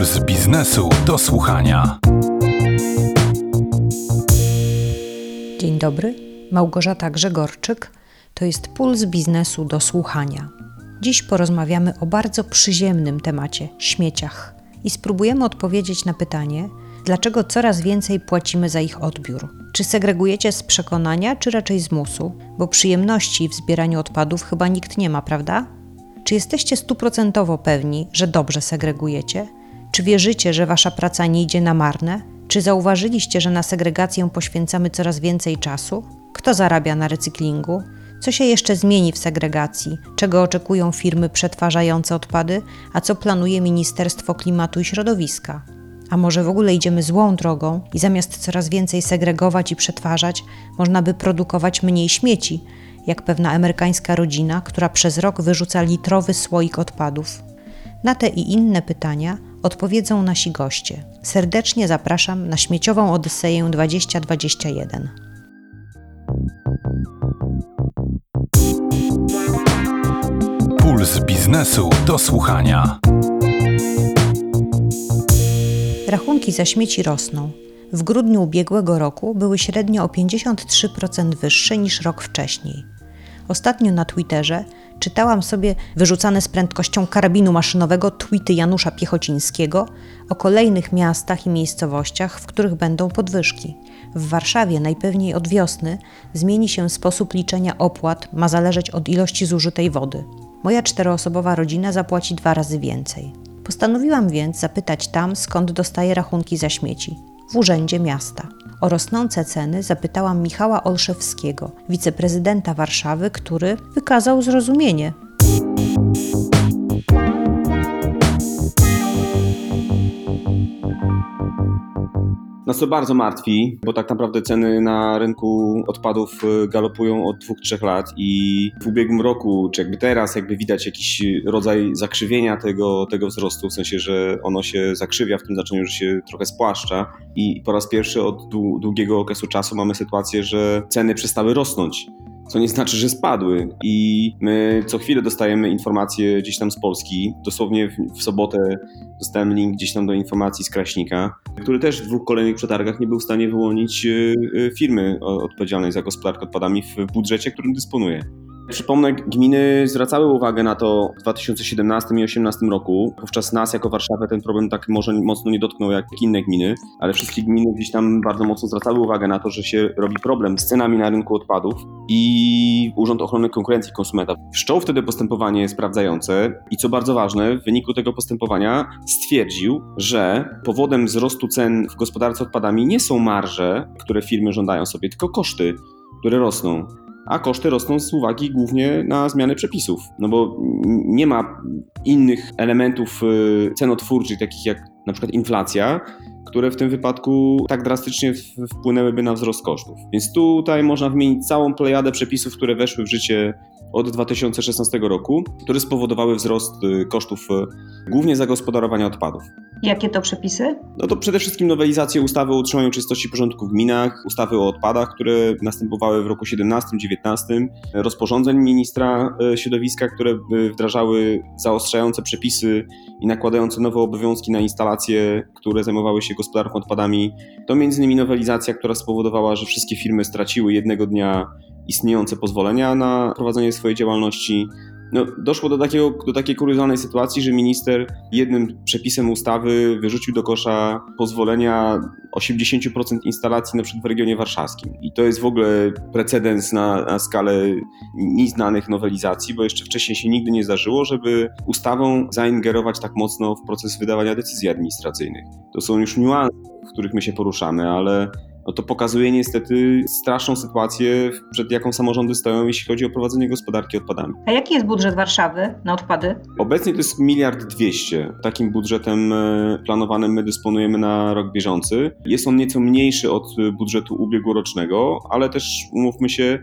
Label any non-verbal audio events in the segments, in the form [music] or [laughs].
Puls biznesu do słuchania. Dzień dobry, Małgorzata Grzegorczyk. To jest Puls biznesu do słuchania. Dziś porozmawiamy o bardzo przyziemnym temacie śmieciach i spróbujemy odpowiedzieć na pytanie, dlaczego coraz więcej płacimy za ich odbiór. Czy segregujecie z przekonania, czy raczej z musu? Bo przyjemności w zbieraniu odpadów chyba nikt nie ma, prawda? Czy jesteście stuprocentowo pewni, że dobrze segregujecie? Czy wierzycie, że wasza praca nie idzie na marne? Czy zauważyliście, że na segregację poświęcamy coraz więcej czasu? Kto zarabia na recyklingu? Co się jeszcze zmieni w segregacji? Czego oczekują firmy przetwarzające odpady? A co planuje Ministerstwo Klimatu i Środowiska? A może w ogóle idziemy złą drogą i zamiast coraz więcej segregować i przetwarzać, można by produkować mniej śmieci, jak pewna amerykańska rodzina, która przez rok wyrzuca litrowy słoik odpadów? Na te i inne pytania odpowiedzą nasi goście. Serdecznie zapraszam na śmieciową Odyseję 2021. Puls biznesu do słuchania. Rachunki za śmieci rosną. W grudniu ubiegłego roku były średnio o 53% wyższe niż rok wcześniej. Ostatnio na Twitterze czytałam sobie wyrzucane z prędkością karabinu maszynowego tweety Janusza Piechocińskiego o kolejnych miastach i miejscowościach, w których będą podwyżki. W Warszawie najpewniej od wiosny zmieni się sposób liczenia opłat, ma zależeć od ilości zużytej wody. Moja czteroosobowa rodzina zapłaci dwa razy więcej. Postanowiłam więc zapytać tam, skąd dostaje rachunki za śmieci w urzędzie miasta. O rosnące ceny zapytałam Michała Olszewskiego, wiceprezydenta Warszawy, który wykazał zrozumienie. Nas to bardzo martwi, bo tak naprawdę ceny na rynku odpadów y, galopują od dwóch, trzech lat i w ubiegłym roku, czy jakby teraz, jakby widać jakiś rodzaj zakrzywienia tego, tego wzrostu, w sensie, że ono się zakrzywia w tym znaczeniu, że się trochę spłaszcza i po raz pierwszy od długiego okresu czasu mamy sytuację, że ceny przestały rosnąć co nie znaczy, że spadły. I my co chwilę dostajemy informacje gdzieś tam z Polski. Dosłownie w, w sobotę dostałem link gdzieś tam do informacji z Kraśnika, który też w dwóch kolejnych przetargach nie był w stanie wyłonić y, y, firmy odpowiedzialnej za gospodarkę odpadami w budżecie, którym dysponuje. Przypomnę, gminy zwracały uwagę na to w 2017 i 2018 roku. Wówczas nas jako Warszawę ten problem tak może mocno nie dotknął jak inne gminy, ale wszystkie gminy gdzieś tam bardzo mocno zwracały uwagę na to, że się robi problem z cenami na rynku odpadów i Urząd Ochrony Konkurencji Konsumenta wszczął wtedy postępowanie sprawdzające i co bardzo ważne, w wyniku tego postępowania stwierdził, że powodem wzrostu cen w gospodarce odpadami nie są marże, które firmy żądają sobie, tylko koszty, które rosną a koszty rosną z uwagi głównie na zmiany przepisów. No bo nie ma innych elementów y, cenotwórczych, takich jak na przykład inflacja, które w tym wypadku tak drastycznie wpłynęłyby na wzrost kosztów. Więc tutaj można wymienić całą plejadę przepisów, które weszły w życie od 2016 roku, które spowodowały wzrost y, kosztów y, głównie zagospodarowania odpadów. Jakie to przepisy? No to przede wszystkim nowelizację ustawy o utrzymaniu czystości porządku w gminach, ustawy o odpadach, które następowały w roku 17-19, rozporządzeń ministra y, środowiska, które wdrażały zaostrzające przepisy i nakładające nowe obowiązki na instalacje, które zajmowały się gospodarką odpadami. To między innymi nowelizacja, która spowodowała, że wszystkie firmy straciły jednego dnia istniejące pozwolenia na prowadzenie swojej działalności. No, doszło do, takiego, do takiej kuriozalnej sytuacji, że minister jednym przepisem ustawy wyrzucił do kosza pozwolenia 80% instalacji na przykład w regionie warszawskim. I to jest w ogóle precedens na, na skalę nieznanych nowelizacji, bo jeszcze wcześniej się nigdy nie zdarzyło, żeby ustawą zaingerować tak mocno w proces wydawania decyzji administracyjnych. To są już niuanse, w których my się poruszamy, ale no to pokazuje niestety straszną sytuację, przed jaką samorządy stoją, jeśli chodzi o prowadzenie gospodarki odpadami. A jaki jest budżet Warszawy na odpady? Obecnie to jest miliard dwieście. Takim budżetem e, planowanym my dysponujemy na rok bieżący. Jest on nieco mniejszy od budżetu ubiegłorocznego, ale też umówmy się,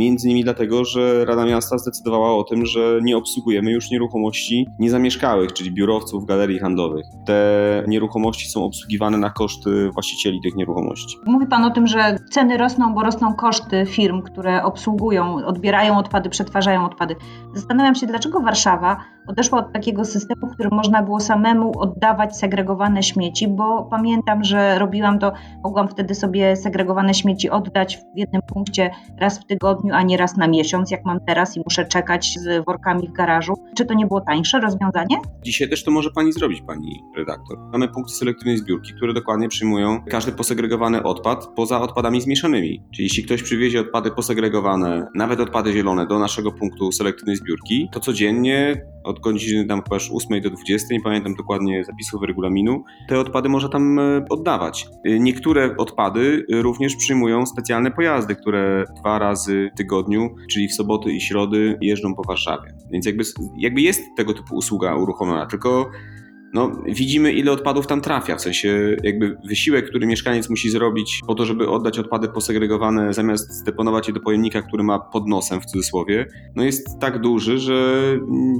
między innymi dlatego, że Rada Miasta zdecydowała o tym, że nie obsługujemy już nieruchomości niezamieszkałych, czyli biurowców, galerii handlowych. Te nieruchomości są obsługiwane na koszty właścicieli tych nieruchomości. Mówi Pan o tym, że ceny rosną, bo rosną koszty firm, które obsługują, odbierają odpady, przetwarzają odpady. Zastanawiam się, dlaczego Warszawa odeszła od takiego systemu, w którym można było samemu oddawać segregowane śmieci, bo pamiętam, że robiłam to, mogłam wtedy sobie segregowane śmieci oddać w jednym punkcie raz w tygodniu, a nie raz na miesiąc, jak mam teraz i muszę czekać z workami w garażu. Czy to nie było tańsze rozwiązanie? Dzisiaj też to może pani zrobić, pani redaktor. Mamy punkty selektywnej zbiórki, które dokładnie przyjmują każdy posegregowany odpad poza odpadami zmieszanymi. Czyli jeśli ktoś przywiezie odpady posegregowane, nawet odpady zielone do naszego punktu selektywnej zbiórki, to codziennie od godziny tam chyba już 8 do 20, nie pamiętam dokładnie zapisów regulaminu, te odpady można tam e, oddawać. E, Niektóre odpady e, również przyjmują specjalne pojazdy, które dwa razy w tygodniu, czyli w soboty i środy, jeżdżą po Warszawie. Więc jakby, jakby jest tego typu usługa uruchomiona, tylko no, widzimy, ile odpadów tam trafia. W sensie, jakby wysiłek, który mieszkaniec musi zrobić po to, żeby oddać odpady posegregowane, zamiast zdeponować je do pojemnika, który ma pod nosem w cudzysłowie, no jest tak duży, że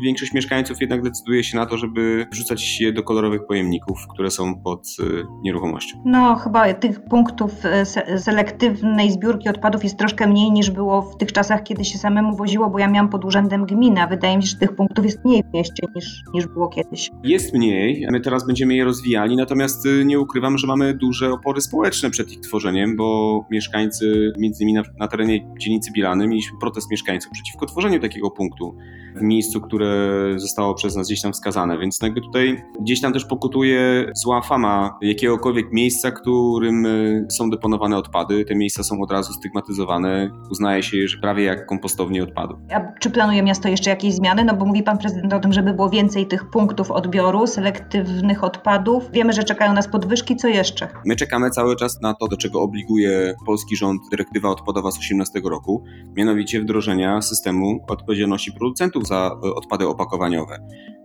większość mieszkańców jednak decyduje się na to, żeby wrzucać je do kolorowych pojemników, które są pod y, nieruchomością. No, chyba tych punktów se- selektywnej zbiórki odpadów jest troszkę mniej niż było w tych czasach, kiedy się samemu woziło, bo ja miałam pod urzędem gmina. Wydaje mi się, że tych punktów jest mniej w mieście niż, niż było kiedyś. Jest mniej, my teraz będziemy je rozwijali, natomiast y, nie ukrywam, że mamy duże opory społeczne przed ich tworzeniem, bo mieszkańcy, między innymi na, na terenie dzielnicy Bilany, mieliśmy protest mieszkańców przeciwko tworzeniu takiego punktu w miejscu, które zostało przez nas gdzieś tam wskazane, więc no jakby tutaj gdzieś tam też pokutuje zła fama jakiegokolwiek miejsca, którym y, są deponowane odpady. Te miejsca są od razu stygmatyzowane, uznaje się że prawie jak kompostownie odpadów. A czy planuje miasto jeszcze jakieś zmiany? No bo mówi pan prezydent o tym, żeby było więcej tych punktów odbioru, selektywnych odpadów. Wiemy, że czekają nas podwyżki. Co jeszcze? My czekamy cały czas na to, do czego obliguje polski rząd dyrektywa odpadowa z 2018 roku, mianowicie wdrożenia systemu odpowiedzialności producentów za e, odpady opakowaniowe.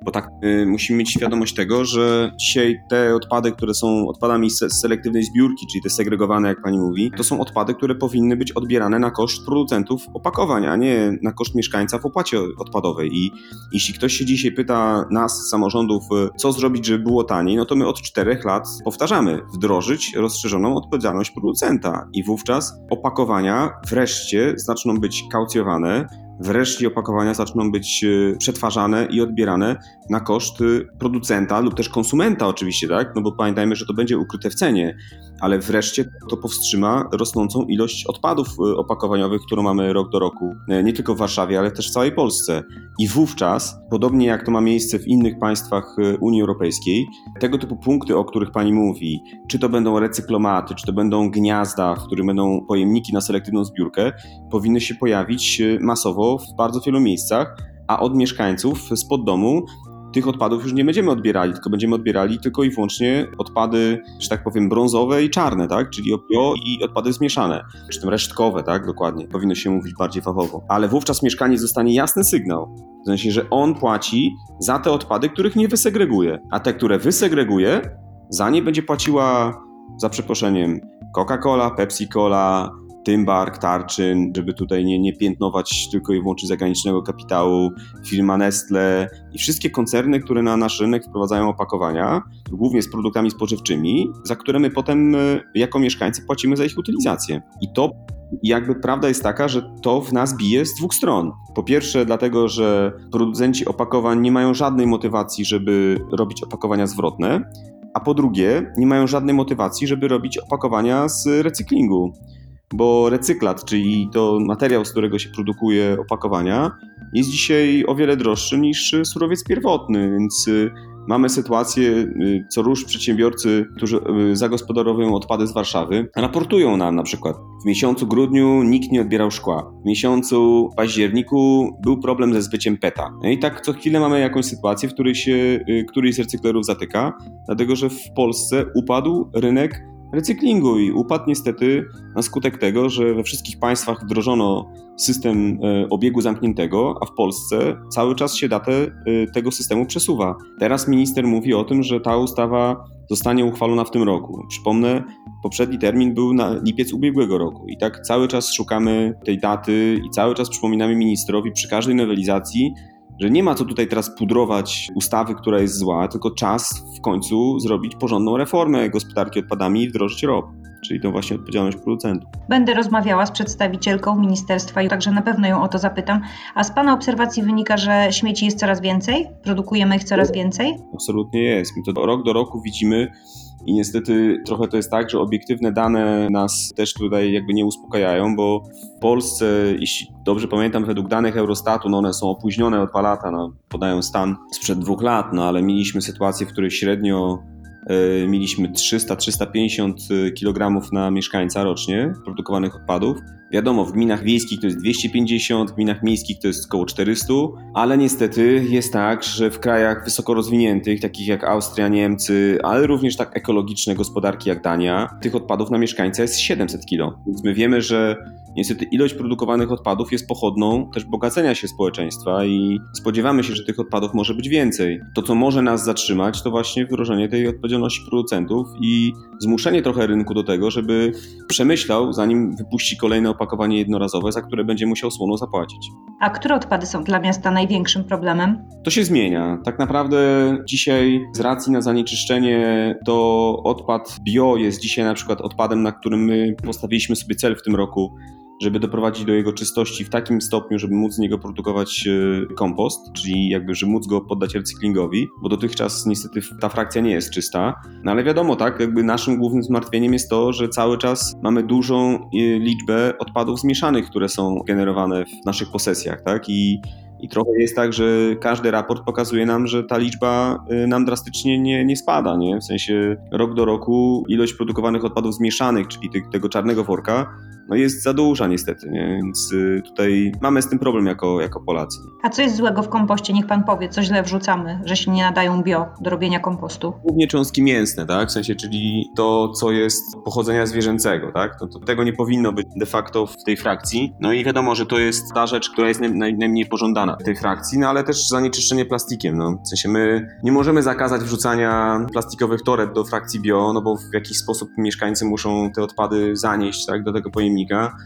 Bo tak y, musimy mieć świadomość tego, że dzisiaj te odpady, które są odpadami z selektywnej zbiórki, czyli te segregowane, jak pani mówi, to są odpady, które powinny być odbierane na koszt producentów opakowań, a nie na koszt mieszkańca w opłacie odpadowej. I jeśli ktoś się dzisiaj pyta nas, samorządów, y, co zrobić, żeby było taniej, no to my od czterech lat powtarzamy, wdrożyć rozszerzoną odpowiedzialność producenta i wówczas opakowania wreszcie zaczną być kaucjowane, wreszcie opakowania zaczną być e, przetwarzane i odbierane na koszt e, producenta lub też konsumenta oczywiście, tak? No bo pamiętajmy, że to będzie ukryte w cenie, ale wreszcie to powstrzyma rosnącą ilość odpadów e, opakowaniowych, którą mamy rok do roku, nie tylko w Warszawie, ale też w całej Polsce. I wówczas, podobnie jak to ma miejsce w innych państwach Unii Europejskiej, tego typu punkty, o których pani mówi, czy to będą recyklomaty, czy to będą gniazda, w których będą pojemniki na selektywną zbiórkę, powinny się pojawić e, w bardzo wielu miejscach, a od mieszkańców spod domu tych odpadów już nie będziemy odbierali, tylko będziemy odbierali tylko i wyłącznie odpady, że tak powiem, brązowe i czarne, tak? Czyli bio i odpady zmieszane, czy tym resztkowe, tak? Dokładnie. Powinno się mówić bardziej fachowo. Ale wówczas mieszkaniec dostanie jasny sygnał. W sensie, że on płaci za te odpady, których nie wysegreguje, a te, które wysegreguje, za nie będzie płaciła, za przeproszeniem, Coca-Cola, Pepsi-Cola, Tymbark, Tarczyn, żeby tutaj nie, nie piętnować tylko i wyłącznie zagranicznego kapitału, firma Nestle i wszystkie koncerny, które na nasz rynek wprowadzają opakowania, głównie z produktami spożywczymi, za które my potem y, jako mieszkańcy płacimy za ich utylizację. I to jakby prawda jest taka, że to w nas bije z dwóch stron. Po pierwsze, dlatego, że producenci opakowań nie mają żadnej motywacji, żeby robić opakowania zwrotne, a po drugie, nie mają żadnej motywacji, żeby robić opakowania z recyklingu bo recyklat, czyli to materiał, z którego się produkuje opakowania, jest dzisiaj o wiele droższy niż surowiec pierwotny, więc y, mamy sytuację, y, co rusz przedsiębiorcy, którzy y, zagospodarowują odpady z Warszawy, raportują nam na przykład, w miesiącu grudniu nikt nie odbierał szkła, w miesiącu październiku był problem ze zbyciem PETA. No i tak co chwilę mamy jakąś sytuację, w której się któryś z recyklerów zatyka, dlatego że w Polsce upadł rynek recyklingu i upadł niestety na skutek tego, że we wszystkich państwach wdrożono system e, obiegu zamkniętego, a w Polsce cały czas się datę e, tego systemu przesuwa. Teraz minister mówi o tym, że ta ustawa zostanie uchwalona w tym roku. Przypomnę, poprzedni termin był na lipiec ubiegłego roku i tak cały czas szukamy tej daty i cały czas przypominamy ministrowi przy każdej nowelizacji, że nie ma co tutaj teraz pudrować ustawy, która jest zła, tylko czas w końcu zrobić porządną reformę gospodarki odpadami i wdrożyć ROP, czyli tą właśnie odpowiedzialność producentów. Będę rozmawiała z przedstawicielką ministerstwa i także na pewno ją o to zapytam. A z Pana obserwacji wynika, że śmieci jest coraz więcej? Produkujemy ich coraz więcej? Absolutnie jest. My to rok do roku widzimy i niestety trochę to jest tak, że obiektywne dane nas też tutaj jakby nie uspokajają, bo w Polsce, jeśli dobrze pamiętam, według danych Eurostatu, no one są opóźnione o dwa lata, no, podają stan sprzed dwóch lat, no ale mieliśmy sytuację, w której średnio mieliśmy 300-350 kg na mieszkańca rocznie produkowanych odpadów. Wiadomo, w gminach wiejskich to jest 250, w gminach miejskich to jest około 400, ale niestety jest tak, że w krajach wysoko rozwiniętych, takich jak Austria, Niemcy, ale również tak ekologiczne gospodarki jak Dania, tych odpadów na mieszkańca jest 700 kg. Więc my wiemy, że niestety ilość produkowanych odpadów jest pochodną też bogacenia się społeczeństwa i spodziewamy się, że tych odpadów może być więcej. To, co może nas zatrzymać, to właśnie wdrożenie tej odpowiedzialności producentów i zmuszenie trochę rynku do tego, żeby przemyślał, zanim wypuści kolejne opakowanie jednorazowe, za które będzie musiał słono zapłacić. A które odpady są dla miasta największym problemem? To się zmienia. Tak naprawdę dzisiaj z racji na zanieczyszczenie to odpad bio jest dzisiaj na przykład odpadem, na którym my postawiliśmy sobie cel w tym roku żeby doprowadzić do jego czystości w takim stopniu, żeby móc z niego produkować e, kompost, czyli jakby, żeby móc go poddać recyklingowi, bo dotychczas niestety ta frakcja nie jest czysta. No ale wiadomo, tak, jakby naszym głównym zmartwieniem jest to, że cały czas mamy dużą e, liczbę odpadów zmieszanych, które są generowane w naszych posesjach, tak, i i trochę jest tak, że każdy raport pokazuje nam, że ta liczba e, nam drastycznie nie, nie spada. Nie? W sensie rok do roku ilość produkowanych odpadów zmieszanych, czyli tego czarnego worka, no jest za duża niestety, nie? więc y, tutaj mamy z tym problem jako, jako Polacy. A co jest złego w kompoście? Niech pan powie, co źle wrzucamy, że się nie nadają bio do robienia kompostu? Głównie cząstki mięsne, tak? W sensie, czyli to, co jest pochodzenia zwierzęcego, tak? To, to tego nie powinno być de facto w tej frakcji. No i wiadomo, że to jest ta rzecz, która jest naj, najmniej pożądana w tej frakcji, no ale też zanieczyszczenie plastikiem, no. W sensie my nie możemy zakazać wrzucania plastikowych toreb do frakcji bio, no bo w jakiś sposób mieszkańcy muszą te odpady zanieść, tak? Do tego pojemnika pojemnika.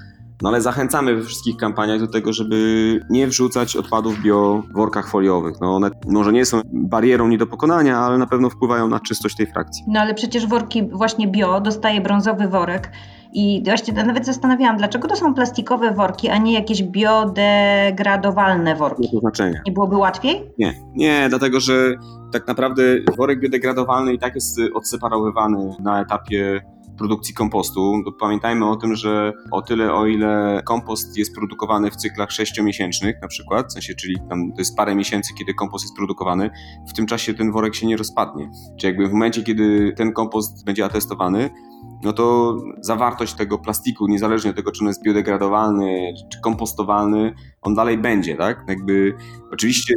No ale zachęcamy we wszystkich kampaniach do tego, żeby nie wrzucać odpadów bio w workach foliowych. No one może nie są barierą nie do pokonania, ale na pewno wpływają na czystość tej frakcji. No ale przecież worki właśnie bio dostaje brązowy worek. I właśnie nawet zastanawiałam, dlaczego to są plastikowe worki, a nie jakieś biodegradowalne worki? Nie znaczenia. Nie byłoby łatwiej? Nie, nie, dlatego że tak naprawdę worek biodegradowalny i tak jest odseparowywany na etapie produkcji kompostu. Pamiętajmy o tym, że o tyle, o ile kompost jest produkowany w cyklach sześciomiesięcznych na przykład, w sensie, czyli tam to jest parę miesięcy, kiedy kompost jest produkowany, w tym czasie ten worek się nie rozpadnie. Czyli jakby w momencie, kiedy ten kompost będzie atestowany, no to zawartość tego plastiku, niezależnie od tego, czy on jest biodegradowalny, czy kompostowalny, on dalej będzie, tak? Jakby oczywiście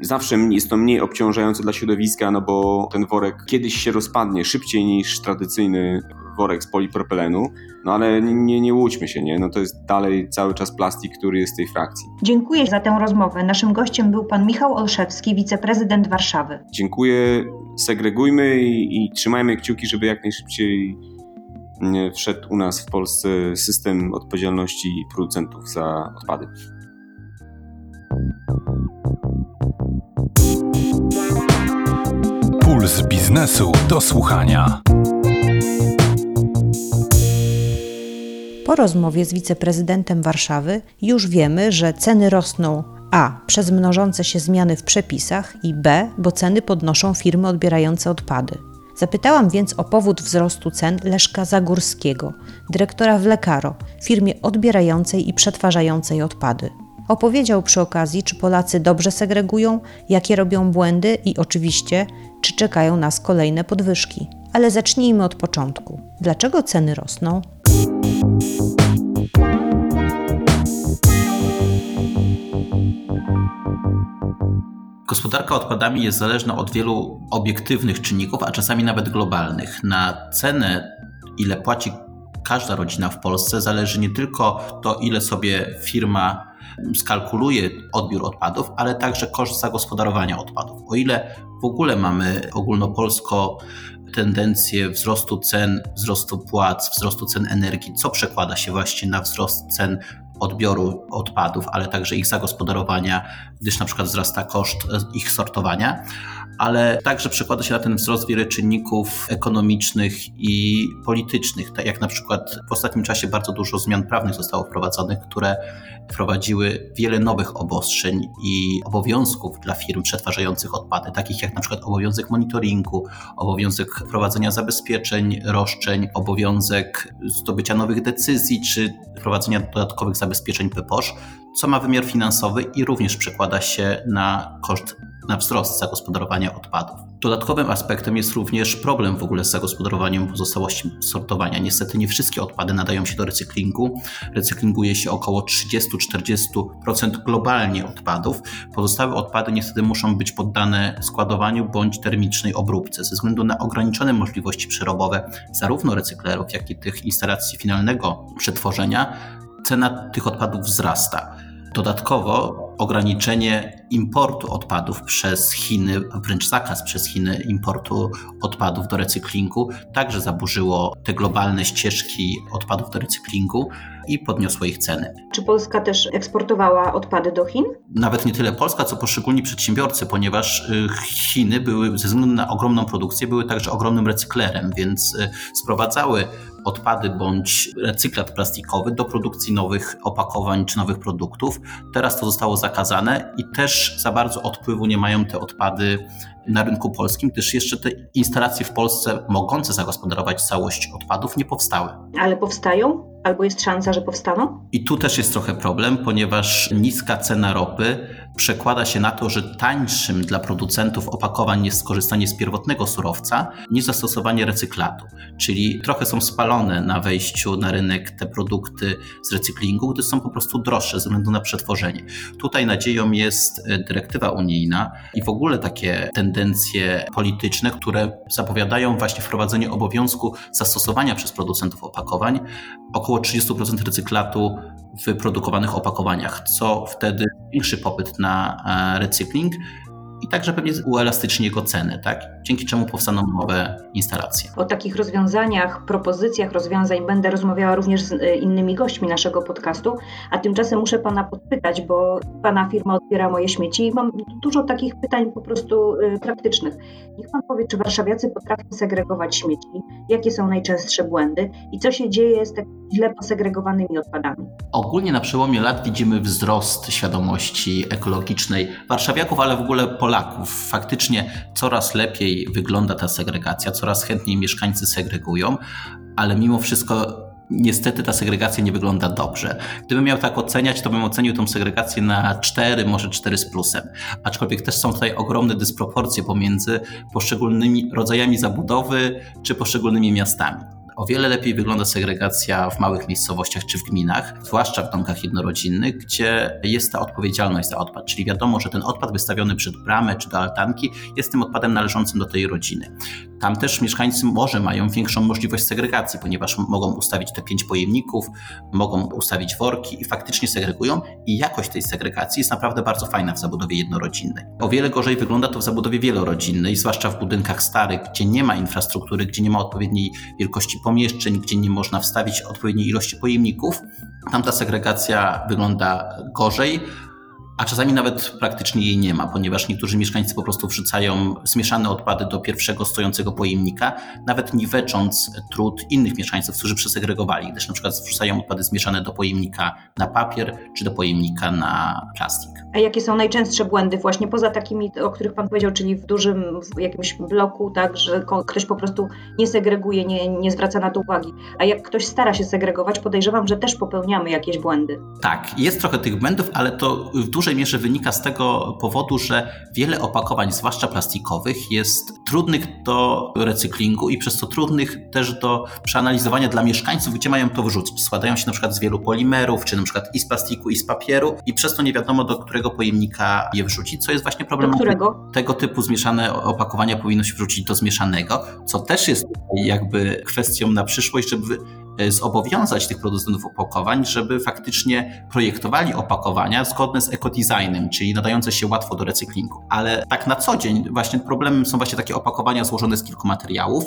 zawsze jest to mniej obciążające dla środowiska, no bo ten worek kiedyś się rozpadnie szybciej niż tradycyjny worek z polipropylenu, no ale nie, nie łudźmy się, nie? No to jest dalej cały czas plastik, który jest w tej frakcji. Dziękuję za tę rozmowę. Naszym gościem był pan Michał Olszewski, wiceprezydent Warszawy. Dziękuję, segregujmy i, i trzymajmy kciuki, żeby jak najszybciej wszedł u nas w Polsce system odpowiedzialności producentów za odpady. Puls biznesu do słuchania. Po rozmowie z wiceprezydentem Warszawy już wiemy, że ceny rosną a. przez mnożące się zmiany w przepisach i b. bo ceny podnoszą firmy odbierające odpady. Zapytałam więc o powód wzrostu cen Leszka Zagórskiego, dyrektora w Lekaro, firmie odbierającej i przetwarzającej odpady. Opowiedział przy okazji, czy Polacy dobrze segregują, jakie robią błędy i oczywiście, czy czekają nas kolejne podwyżki. Ale zacznijmy od początku. Dlaczego ceny rosną? Gospodarka odpadami jest zależna od wielu obiektywnych czynników, a czasami nawet globalnych. Na cenę ile płaci każda rodzina w Polsce, zależy nie tylko to, ile sobie firma skalkuluje odbiór odpadów, ale także koszt zagospodarowania odpadów. O ile w ogóle mamy ogólnopolsko tendencję wzrostu cen, wzrostu płac, wzrostu cen energii, co przekłada się właśnie na wzrost cen odbioru odpadów, ale także ich zagospodarowania, gdyż na przykład wzrasta koszt ich sortowania, ale także przekłada się na ten wzrost wiele czynników ekonomicznych i politycznych, tak jak na przykład w ostatnim czasie bardzo dużo zmian prawnych zostało wprowadzonych, które wprowadziły wiele nowych obostrzeń i obowiązków dla firm przetwarzających odpady, takich jak na przykład obowiązek monitoringu, obowiązek prowadzenia zabezpieczeń, roszczeń, obowiązek zdobycia nowych decyzji czy wprowadzenia dodatkowych zabezpieczeń PPOSZ, co ma wymiar finansowy i również przekłada się na koszt na wzrost zagospodarowania odpadów. Dodatkowym aspektem jest również problem w ogóle z zagospodarowaniem pozostałości sortowania. Niestety nie wszystkie odpady nadają się do recyklingu. Recyklinguje się około 30-40% globalnie odpadów. Pozostałe odpady niestety muszą być poddane składowaniu bądź termicznej obróbce. Ze względu na ograniczone możliwości przerobowe zarówno recyklerów, jak i tych instalacji finalnego przetworzenia, cena tych odpadów wzrasta. Dodatkowo ograniczenie importu odpadów przez Chiny, wręcz zakaz przez Chiny importu odpadów do recyklingu, także zaburzyło te globalne ścieżki odpadów do recyklingu i podniosło ich ceny. Czy Polska też eksportowała odpady do Chin? Nawet nie tyle Polska, co poszczególni przedsiębiorcy, ponieważ y, Chiny były ze względu na ogromną produkcję, były także ogromnym recyklerem, więc y, sprowadzały odpady bądź recyklat plastikowy do produkcji nowych opakowań czy nowych produktów. Teraz to zostało zakazane i też za bardzo odpływu nie mają te odpady na rynku polskim, gdyż jeszcze te instalacje w Polsce mogące zagospodarować całość odpadów nie powstały. Ale powstają? Albo jest szansa, że powstaną? I tu też jest trochę problem, ponieważ niska cena ropy przekłada się na to, że tańszym dla producentów opakowań jest skorzystanie z pierwotnego surowca niż zastosowanie recyklatu. Czyli trochę są spalone na wejściu na rynek te produkty z recyklingu, gdyż są po prostu droższe ze względu na przetworzenie. Tutaj nadzieją jest dyrektywa unijna i w ogóle takie tendencje polityczne, które zapowiadają właśnie wprowadzenie obowiązku zastosowania przez producentów opakowań około 30% recyklatu w wyprodukowanych opakowaniach, co wtedy większy popyt na e, recykling i także pewnie uelastyczni jego ceny, tak? dzięki czemu powstaną nowe instalacje. O takich rozwiązaniach, propozycjach rozwiązań będę rozmawiała również z e, innymi gośćmi naszego podcastu, a tymczasem muszę Pana podpytać, bo Pana firma odbiera moje śmieci i mam dużo takich pytań po prostu e, praktycznych. Niech Pan powie, czy warszawiacy potrafią segregować śmieci, jakie są najczęstsze błędy i co się dzieje z tak źle posegregowanymi odpadami? Ogólnie na przełomie lat widzimy wzrost świadomości ekologicznej warszawiaków, ale w ogóle Polaków. Faktycznie coraz lepiej wygląda ta segregacja, coraz chętniej mieszkańcy segregują, ale mimo wszystko niestety ta segregacja nie wygląda dobrze. Gdybym miał tak oceniać, to bym ocenił tą segregację na 4, może 4 z plusem. Aczkolwiek też są tutaj ogromne dysproporcje pomiędzy poszczególnymi rodzajami zabudowy czy poszczególnymi miastami. O wiele lepiej wygląda segregacja w małych miejscowościach czy w gminach, zwłaszcza w domkach jednorodzinnych, gdzie jest ta odpowiedzialność za odpad, czyli wiadomo, że ten odpad wystawiony przed bramę czy do altanki jest tym odpadem należącym do tej rodziny. Tam też mieszkańcy może mają większą możliwość segregacji, ponieważ mogą ustawić te pięć pojemników, mogą ustawić worki i faktycznie segregują i jakość tej segregacji jest naprawdę bardzo fajna w zabudowie jednorodzinnej. O wiele gorzej wygląda to w zabudowie wielorodzinnej, zwłaszcza w budynkach starych, gdzie nie ma infrastruktury, gdzie nie ma odpowiedniej wielkości pomieszczeń, gdzie nie można wstawić odpowiedniej ilości pojemników. Tam ta segregacja wygląda gorzej, a czasami nawet praktycznie jej nie ma, ponieważ niektórzy mieszkańcy po prostu wrzucają zmieszane odpady do pierwszego stojącego pojemnika, nawet nie wecząc trud innych mieszkańców, którzy przesegregowali, gdyż na przykład wrzucają odpady zmieszane do pojemnika na papier czy do pojemnika na plastik. A jakie są najczęstsze błędy właśnie poza takimi, o których Pan powiedział, czyli w dużym w jakimś bloku, tak, że ktoś po prostu nie segreguje, nie, nie zwraca na to uwagi. A jak ktoś stara się segregować, podejrzewam, że też popełniamy jakieś błędy. Tak, jest trochę tych błędów, ale to w dużym dużej mierze wynika z tego powodu, że wiele opakowań, zwłaszcza plastikowych, jest trudnych do recyklingu i przez to trudnych też do przeanalizowania dla mieszkańców, gdzie mają to wrzucić. Składają się na przykład z wielu polimerów, czy na przykład i z plastiku, i z papieru i przez to nie wiadomo, do którego pojemnika je wrzucić, co jest właśnie problemem. Tego typu zmieszane opakowania powinno się wrzucić do zmieszanego, co też jest jakby kwestią na przyszłość, żeby zobowiązać tych producentów opakowań, żeby faktycznie projektowali opakowania zgodne z ekodesignem, czyli nadające się łatwo do recyklingu. Ale tak na co dzień właśnie problemem są właśnie takie opakowania złożone z kilku materiałów.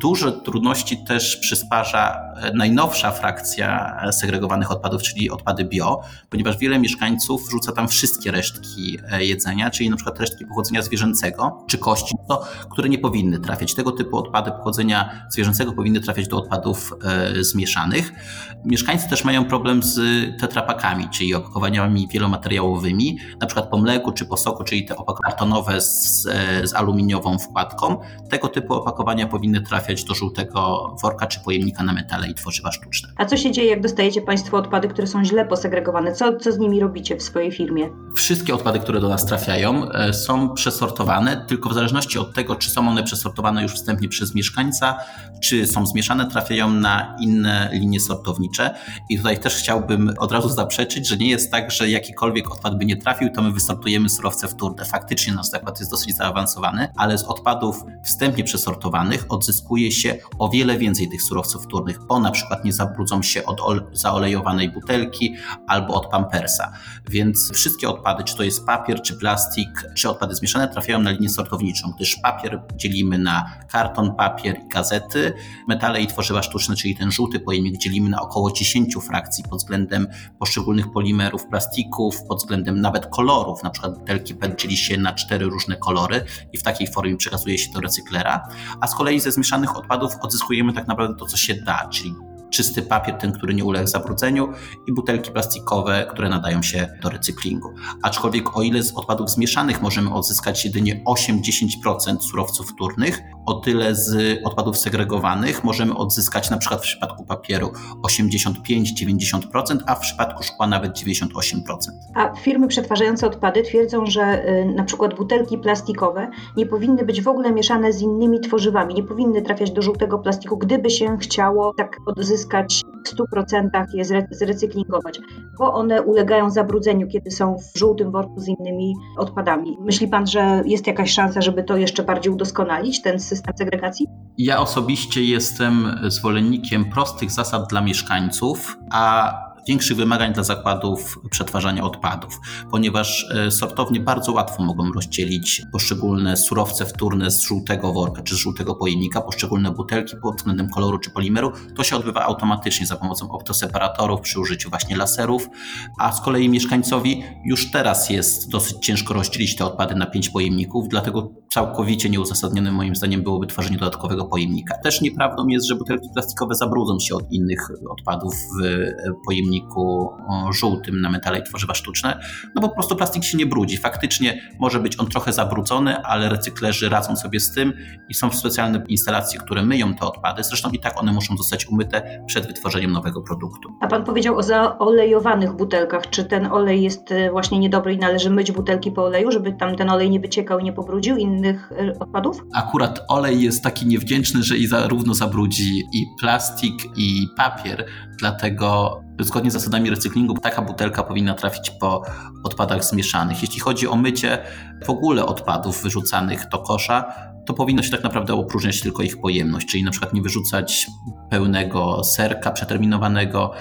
Duże trudności też przysparza e, najnowsza frakcja e, segregowanych odpadów, czyli odpady bio, ponieważ wiele mieszkańców wrzuca tam wszystkie resztki e, jedzenia, czyli na przykład resztki pochodzenia zwierzęcego czy kości, to, które nie powinny trafiać. Tego typu odpady pochodzenia zwierzęcego powinny trafiać do odpadów e, zmieszanych. Mieszkańcy też mają problem z tetrapakami, czyli opakowaniami wielomateriałowymi, na przykład po mleku czy po soku, czyli te opakowania kartonowe z, z aluminiową wkładką. Tego typu opakowania powinny trafiać do żółtego worka czy pojemnika na metale i tworzywa sztuczne. A co się dzieje, jak dostajecie Państwo odpady, które są źle posegregowane? Co, co z nimi robicie w swojej firmie? Wszystkie odpady, które do nas trafiają, e, są przesortowane, tylko w zależności od tego, czy są one przesortowane już wstępnie przez mieszkańca, czy są zmieszane, trafiają na inne linie sortownicze. I tutaj też chciałbym od razu zaprzeczyć, że nie jest tak, że jakikolwiek odpad by nie trafił, to my wysortujemy surowce wtórne. Faktycznie nasz zakład jest dosyć zaawansowany, ale z odpadów wstępnie przesortowanych odzyskuje się o wiele więcej tych surowców wtórnych, bo na przykład nie zabrudzą się od ol- zaolejowanej butelki albo od pampersa. Więc wszystkie odpady, czy to jest papier, czy plastik, czy odpady zmieszane, trafiają na linię sortowniczą, gdyż papier dzielimy na karton, papier i gazety, metale i tworzywa sztuczne, czyli ten żółty pojemnik dzielimy na około 10 frakcji pod względem poszczególnych polimerów, plastików, pod względem nawet kolorów, na przykład butelki PET dzieli się na cztery różne kolory i w takiej formie przekazuje się do recyklera, a z kolei ze zmieszanych odpadów odzyskujemy tak naprawdę to, co się da, czyli czysty papier, ten, który nie uległ zabrudzeniu i butelki plastikowe, które nadają się do recyklingu. Aczkolwiek o ile z odpadów zmieszanych możemy odzyskać jedynie 8-10% surowców wtórnych, o tyle z odpadów segregowanych możemy odzyskać na przykład w przypadku papieru 85-90%, a w przypadku szkła nawet 98%. A firmy przetwarzające odpady twierdzą, że y, na przykład butelki plastikowe nie powinny być w ogóle mieszane z innymi tworzywami, nie powinny trafiać do żółtego plastiku, gdyby się chciało tak odzyskać w 100% je zre- zrecyklingować, bo one ulegają zabrudzeniu, kiedy są w żółtym worku z innymi odpadami. Myśli Pan, że jest jakaś szansa, żeby to jeszcze bardziej udoskonalić, ten system segregacji? Ja osobiście jestem zwolennikiem prostych zasad dla mieszkańców, a większych wymagań dla zakładów przetwarzania odpadów, ponieważ e, sortownie bardzo łatwo mogą rozdzielić poszczególne surowce wtórne z żółtego worka czy z żółtego pojemnika, poszczególne butelki pod względem koloru czy polimeru. To się odbywa automatycznie za pomocą optoseparatorów przy użyciu właśnie laserów, a z kolei mieszkańcowi już teraz jest dosyć ciężko rozdzielić te odpady na pięć pojemników, dlatego całkowicie nieuzasadnionym moim zdaniem byłoby tworzenie dodatkowego pojemnika. Też nieprawdą jest, że butelki plastikowe zabrudzą się od innych odpadów w pojemniku żółtym na metale i tworzywa sztuczne, no bo po prostu plastik się nie brudzi. Faktycznie może być on trochę zabrudzony, ale recyklerzy radzą sobie z tym i są specjalne instalacje, które myją te odpady. Zresztą i tak one muszą zostać umyte przed wytworzeniem nowego produktu. A Pan powiedział o zaolejowanych butelkach. Czy ten olej jest y, właśnie niedobry i należy myć butelki po oleju, żeby tam ten olej nie wyciekał i nie pobrudził innych y, odpadów? Akurat olej jest taki niewdzięczny, że i zarówno zabrudzi i plastik, i papier, dlatego zgodnie z zasadami recyklingu taka butelka powinna trafić po odpadach zmieszanych. Jeśli chodzi o mycie w ogóle odpadów wyrzucanych do kosza, to powinno się tak naprawdę opróżniać tylko ich pojemność, czyli na przykład nie wyrzucać pełnego serka przeterminowanego,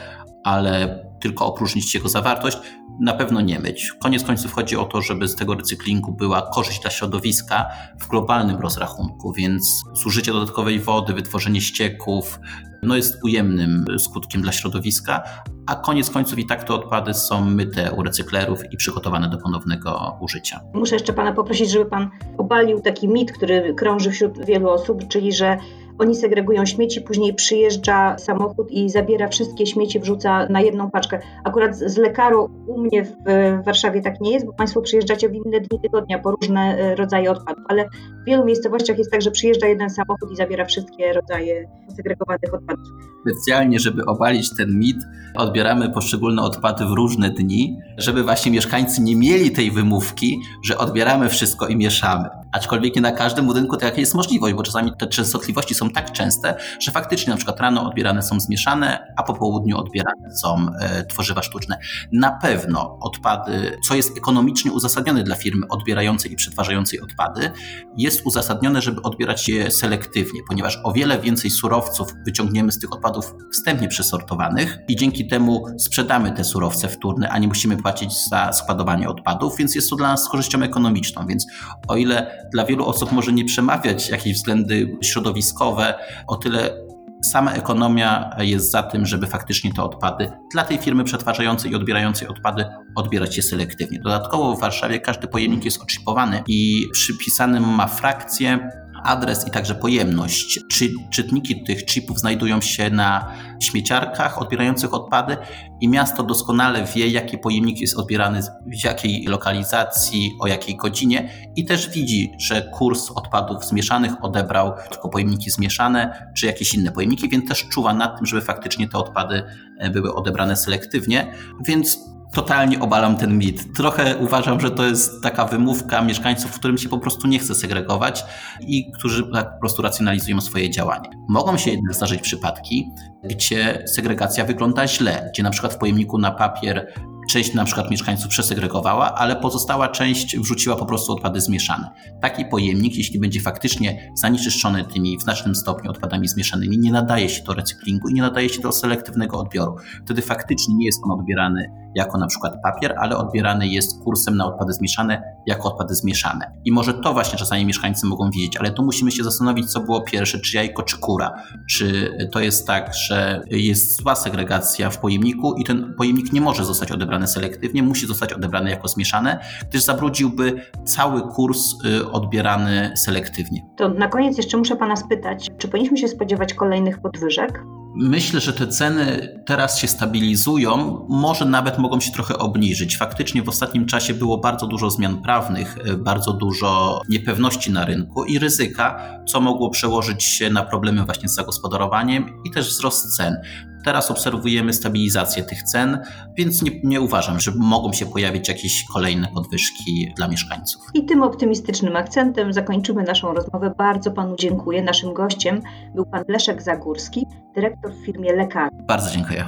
ale tylko opróżnić jego zawartość, na pewno nie myć. Koniec końców chodzi o to, żeby z tego recyklingu była korzyść dla środowiska w globalnym rozrachunku, więc zużycie dodatkowej wody, wytworzenie ścieków no jest ujemnym skutkiem dla środowiska, a koniec końców i tak te odpady są myte u recyklerów i przygotowane do ponownego użycia. Muszę jeszcze Pana poprosić, żeby Pan obalił taki mit, który krąży wśród wielu osób, czyli że oni segregują śmieci, później przyjeżdża samochód i zabiera wszystkie śmieci, wrzuca na jedną paczkę. Akurat z lekaru u mnie w Warszawie tak nie jest, bo Państwo przyjeżdżacie w inne dni tygodnia po różne e, rodzaje odpadów, ale w wielu miejscowościach jest tak, że przyjeżdża jeden samochód i zabiera wszystkie rodzaje segregowanych odpadów. Specjalnie, żeby obalić ten mit, odbieramy poszczególne odpady w różne dni, żeby właśnie mieszkańcy nie mieli tej wymówki, że odbieramy wszystko i mieszamy. Aczkolwiek nie na każdym budynku taka jest możliwość, bo czasami te częstotliwości są tak częste, że faktycznie na przykład rano odbierane są zmieszane, a po południu odbierane są e, tworzywa sztuczne. Na pewno odpady, co jest ekonomicznie uzasadnione dla firmy odbierającej i przetwarzającej odpady, jest uzasadnione, żeby odbierać je selektywnie, ponieważ o wiele więcej surowców wyciągniemy z tych odpadów wstępnie przesortowanych i dzięki temu sprzedamy te surowce wtórne, a nie musimy płacić za składowanie odpadów, więc jest to dla nas korzyścią ekonomiczną. Więc o ile dla wielu osób może nie przemawiać jakieś względy środowiskowe, o tyle sama ekonomia jest za tym, żeby faktycznie te odpady dla tej firmy przetwarzającej i odbierającej odpady odbierać je selektywnie. Dodatkowo w Warszawie każdy pojemnik jest oczipowany i przypisany ma frakcję adres i także pojemność. Czy czytniki tych chipów znajdują się na śmieciarkach odbierających odpady i miasto doskonale wie, jaki pojemnik jest odbierany w jakiej lokalizacji, o jakiej godzinie i też widzi, że kurs odpadów zmieszanych odebrał tylko pojemniki zmieszane, czy jakieś inne pojemniki, więc też czuwa nad tym, żeby faktycznie te odpady e, były odebrane selektywnie. Więc totalnie obalam ten mit. Trochę uważam, że to jest taka wymówka mieszkańców, którym się po prostu nie chce segregować i którzy tak po prostu racjonalizują swoje działanie. Mogą się jednak zdarzyć przypadki, gdzie segregacja wygląda źle, gdzie na przykład w pojemniku na papier część na przykład mieszkańców przesegregowała, ale pozostała część wrzuciła po prostu odpady zmieszane. Taki pojemnik, jeśli będzie faktycznie zanieczyszczony tymi w znacznym stopniu odpadami zmieszanymi, nie nadaje się do recyklingu i nie nadaje się do selektywnego odbioru. Wtedy faktycznie nie jest on odbierany jako na przykład papier, ale odbierany jest kursem na odpady zmieszane jako odpady zmieszane. I może to właśnie czasami mieszkańcy mogą widzieć, ale tu musimy się zastanowić, co było pierwsze, czy jajko, czy kura. Czy to jest tak, że jest zła segregacja w pojemniku i ten pojemnik nie może zostać odebrany selektywnie, musi zostać odebrany jako zmieszane, gdyż zabrudziłby cały kurs y, odbierany selektywnie. To na koniec jeszcze muszę Pana spytać, czy powinniśmy się spodziewać kolejnych podwyżek? Myślę, że te ceny teraz się stabilizują, może nawet mogą się trochę obniżyć. Faktycznie w ostatnim czasie było bardzo dużo zmian prawnych, e, bardzo dużo niepewności na rynku i ryzyka, co mogło przełożyć się na problemy właśnie z zagospodarowaniem i też wzrost cen. Teraz obserwujemy stabilizację tych cen, więc nie, nie, uważam, że mogą się pojawić jakieś kolejne podwyżki dla mieszkańców. I tym optymistycznym akcentem zakończymy naszą rozmowę. Bardzo Panu dziękuję. Naszym gościem był Pan Leszek Zagórski, dyrektor w firmie Lekar. Bardzo dziękuję.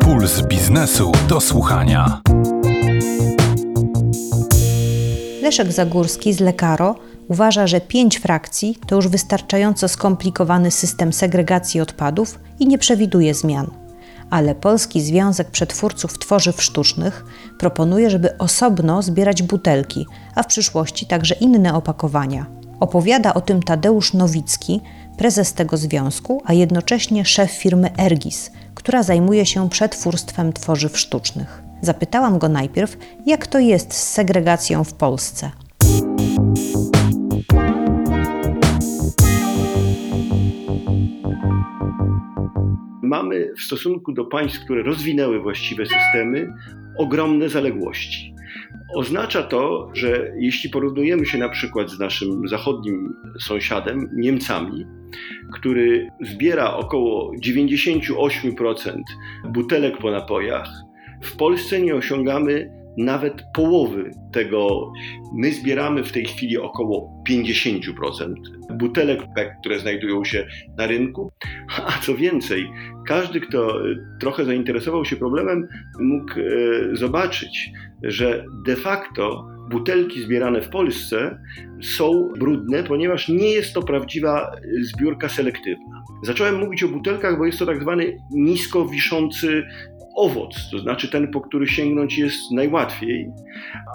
Puls biznesu do słuchania. Leszek Zagórski z Lekaro uważa, że pięć frakcji to już wystarczająco skomplikowany system segregacji odpadów i nie przewiduje zmian. Ale Polski Związek Przetwórców Tworzyw Sztucznych proponuje, żeby osobno zbierać butelki, a w przyszłości także inne opakowania. Opowiada o tym Tadeusz Nowicki, prezes tego związku, a jednocześnie szef firmy Ergis, która zajmuje się przetwórstwem tworzyw sztucznych. Zapytałam go najpierw, jak to jest z segregacją w Polsce. Mamy w stosunku do państw, które rozwinęły właściwe systemy, ogromne zaległości. Oznacza to, że jeśli porównujemy się na przykład z naszym zachodnim sąsiadem, Niemcami, który zbiera około 98% butelek po napojach, w Polsce nie osiągamy nawet połowy tego. My zbieramy w tej chwili około 50% butelek, które znajdują się na rynku. [laughs] A co więcej, każdy, kto trochę zainteresował się problemem, mógł e, zobaczyć, że de facto butelki zbierane w Polsce są brudne, ponieważ nie jest to prawdziwa zbiórka selektywna. Zacząłem mówić o butelkach, bo jest to tak zwany nisko wiszący owoc, to znaczy ten, po który sięgnąć jest najłatwiej,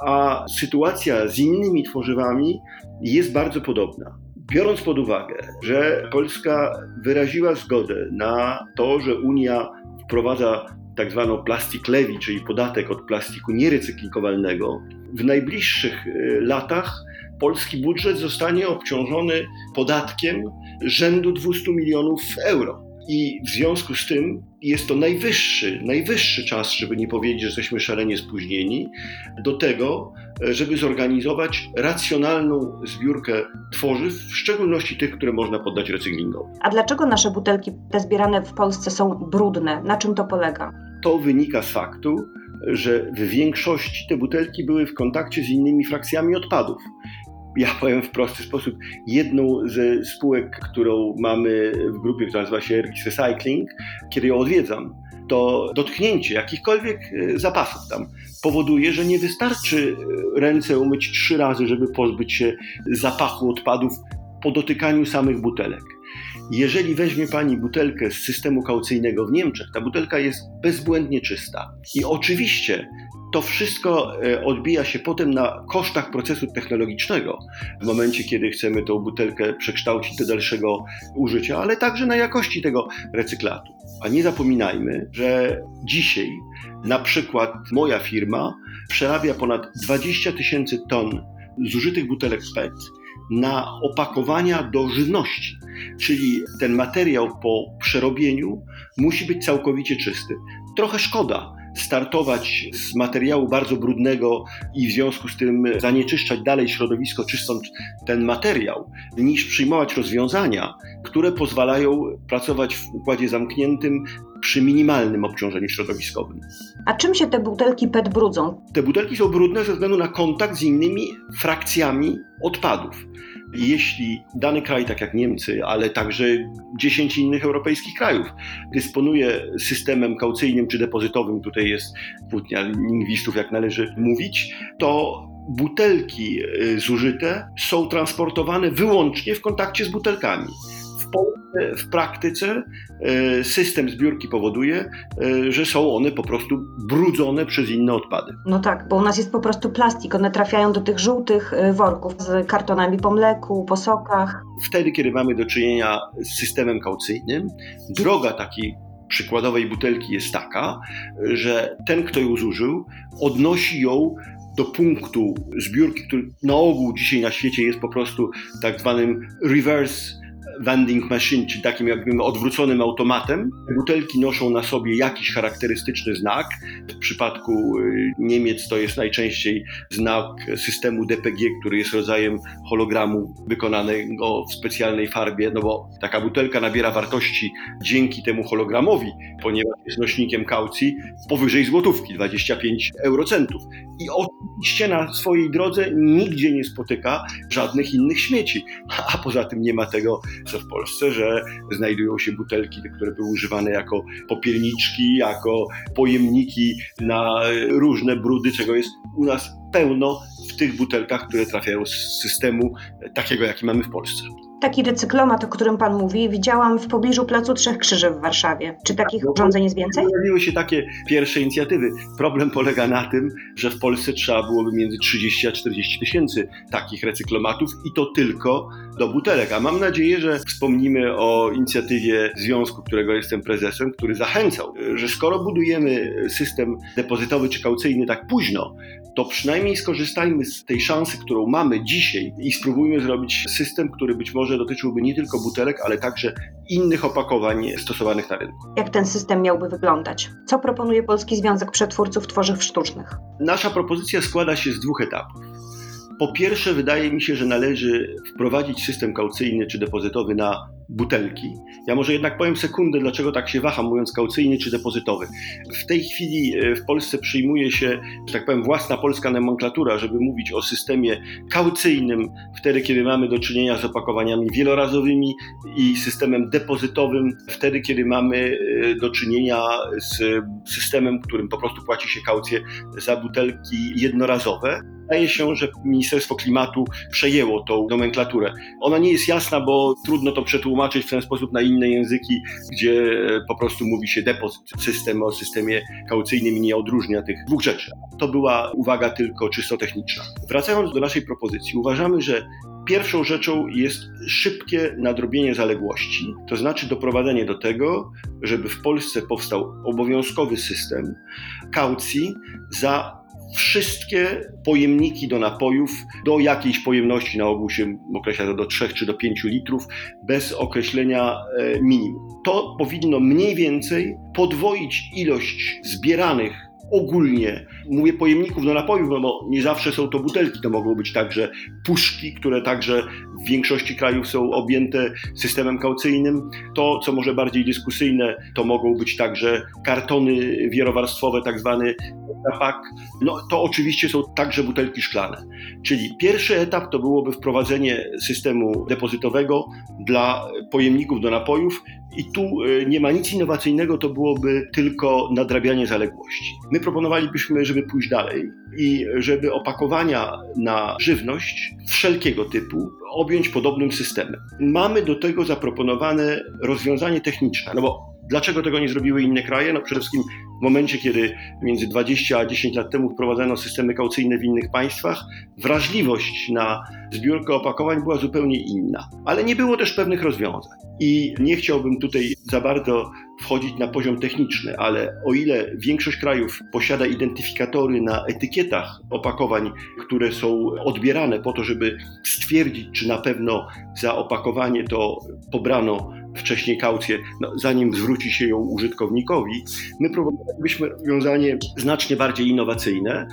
a sytuacja z innymi tworzywami jest bardzo podobna. Biorąc pod uwagę, że Polska wyraziła zgodę na to, że Unia wprowadza tak zwaną plastik levy, czyli podatek od plastiku nierecyklingowalnego, w najbliższych y, latach polski budżet zostanie obciążony podatkiem rzędu 200 milionów euro. I w związku z tym jest to najwyższy, najwyższy czas, żeby nie powiedzieć, że jesteśmy szalenie spóźnieni, do tego, żeby zorganizować racjonalną zbiórkę tworzyw, w szczególności tych, które można poddać recyklingowi. A dlaczego nasze butelki, te zbierane w Polsce, są brudne? Na czym to polega? To wynika z faktu, że w większości te butelki były w kontakcie z innymi frakcjami odpadów ja powiem w prosty sposób, jedną ze spółek, którą mamy w grupie, która nazywa się Ergis Recycling, kiedy ją odwiedzam, to dotknięcie jakichkolwiek e, zapasów tam powoduje, że nie wystarczy e, ręce umyć trzy razy, żeby pozbyć się zapachu odpadów po dotykaniu samych butelek. Jeżeli weźmie Pani butelkę z systemu kaucyjnego w Niemczech, ta butelka jest bezbłędnie czysta. I oczywiście to wszystko e, odbija się potem na kosztach procesu technologicznego, w momencie, kiedy chcemy tą butelkę przekształcić do dalszego użycia, ale także na jakości tego recyklatu. A nie zapominajmy, że dzisiaj na przykład moja firma przerabia ponad 20 tysięcy ton zużytych butelek PET na opakowania do żywności. Czyli ten materiał po przerobieniu musi być całkowicie czysty. Trochę szkoda, startować z materiału bardzo brudnego i w związku z tym zanieczyszczać dalej środowisko, czyszcząc ten materiał, niż przyjmować rozwiązania, które pozwalają pracować w układzie zamkniętym przy minimalnym obciążeniu środowiskowym. A czym się te butelki PET brudzą? Te butelki są brudne ze względu na kontakt z innymi frakcjami odpadów. Jeśli dany kraj, tak jak Niemcy, ale także 10 innych europejskich krajów, dysponuje systemem kaucyjnym czy depozytowym, tutaj jest płótnia lingwistów, jak należy mówić, to butelki y, zużyte są transportowane wyłącznie w kontakcie z butelkami. W Polsce w praktyce e, system zbiórki powoduje, e, że są one po prostu brudzone przez inne odpady. No tak, bo u nas jest po prostu plastik. One trafiają do tych żółtych e, worków z kartonami po mleku, po sokach. Wtedy, kiedy mamy do czynienia z systemem kaucyjnym, droga takiej przykładowej butelki jest taka, że ten, kto ją zużył, odnosi ją do punktu zbiórki, który na ogół dzisiaj na świecie jest po prostu tak zwanym reverse vending machine, czyli takim jakby odwróconym automatem. Butelki noszą na sobie jakiś charakterystyczny znak. W przypadku y, Niemiec to jest najczęściej znak systemu DPG, który jest rodzajem hologramu wykonanego w specjalnej farbie, no bo taka butelka nabiera wartości dzięki temu hologramowi, ponieważ jest nośnikiem kaucji powyżej złotówki, 25 eurocentów. I oczywiście na swojej drodze nigdzie nie spotyka żadnych innych śmieci. [laughs] A poza tym nie ma tego co w Polsce, że znajdują się butelki, które były używane jako popielniczki, jako pojemniki na różne brudy, czego jest u nas pełno w tych butelkach, które trafiają z systemu takiego, jaki mamy w Polsce. Taki recyklomat, o którym Pan mówi, widziałam w pobliżu Placu Trzech Krzyży w Warszawie. Czy takich tak, urządzeń jest więcej? Pojawiły się takie pierwsze inicjatywy. Problem polega na tym, że w Polsce trzeba byłoby między 30 a 40 tysięcy takich recyklomatów i to tylko do butelek. A mam nadzieję, że wspomnimy o inicjatywie związku, którego jestem prezesem, który zachęcał, że skoro budujemy system depozytowy czy kaucyjny tak późno, to przynajmniej skorzystajmy z tej szansy, którą mamy dzisiaj i spróbujmy zrobić system, który być może dotyczyłby nie tylko butelek, ale także innych opakowań stosowanych na rynku. Jak ten system miałby wyglądać? Co proponuje Polski Związek Przetwórców Tworzyw Sztucznych? Nasza propozycja składa się z dwóch etapów. Po pierwsze, wydaje mi się, że należy wprowadzić system kaucyjny czy depozytowy na butelki. Ja może jednak powiem sekundę, dlaczego tak się waham, mówiąc kaucyjny czy depozytowy. W tej chwili e, w Polsce przyjmuje się, że tak powiem, własna polska nomenklatura, żeby mówić o systemie kaucyjnym, wtedy, kiedy mamy do czynienia z opakowaniami wielorazowymi i systemem depozytowym, wtedy, kiedy mamy e, do czynienia z systemem, którym po prostu płaci się kaucję za butelki jednorazowe. Wydaje się, że Ministerstwo Klimatu przejęło tą nomenklaturę. Ona nie jest jasna, bo trudno to przetłumaczyć w ten sposób na inne języki, gdzie e, po prostu mówi się depozyt. System o systemie kaucyjnym nie odróżnia tych dwóch rzeczy. To była uwaga tylko czysto techniczna. Wracając do naszej propozycji, uważamy, że Pierwszą rzeczą jest szybkie nadrobienie zaległości, to znaczy doprowadzenie do tego, żeby w Polsce powstał obowiązkowy system kaucji za wszystkie pojemniki do napojów do jakiejś pojemności, na ogół się określa to do 3 czy do 5 litrów, bez określenia e, minimum. To powinno mniej więcej podwoić ilość zbieranych ogólnie, mówię pojemników do napojów, no bo nie zawsze są to butelki, to mogą być także puszki, które także w większości krajów są objęte systemem kaucyjnym. To, co może bardziej dyskusyjne, to mogą być także kartony wielowarstwowe, tak zwany pak. No to oczywiście są także butelki szklane. Czyli pierwszy etap to byłoby wprowadzenie systemu depozytowego dla pojemników do napojów i tu e, nie ma nic innowacyjnego, to byłoby tylko nadrabianie zaległości. My proponowalibyśmy, żeby pójść dalej i żeby opakowania na żywność wszelkiego typu objąć podobnym systemem. Mamy do tego zaproponowane rozwiązanie techniczne, no bo Dlaczego tego nie zrobiły inne kraje? No przede wszystkim w momencie, kiedy między 20 a 10 lat temu wprowadzano systemy kaucyjne w innych państwach, wrażliwość na zbiórkę opakowań była zupełnie inna. Ale nie było też pewnych rozwiązań. I nie chciałbym tutaj za bardzo wchodzić na poziom techniczny, ale o ile większość krajów posiada identyfikatory na etykietach opakowań, które są odbierane po to, żeby stwierdzić, czy na pewno za opakowanie to pobrano wcześniej kaucję, no, zanim zwróci się ją użytkownikowi, my proponowalibyśmy rozwiązanie znacznie bardziej innowacyjne.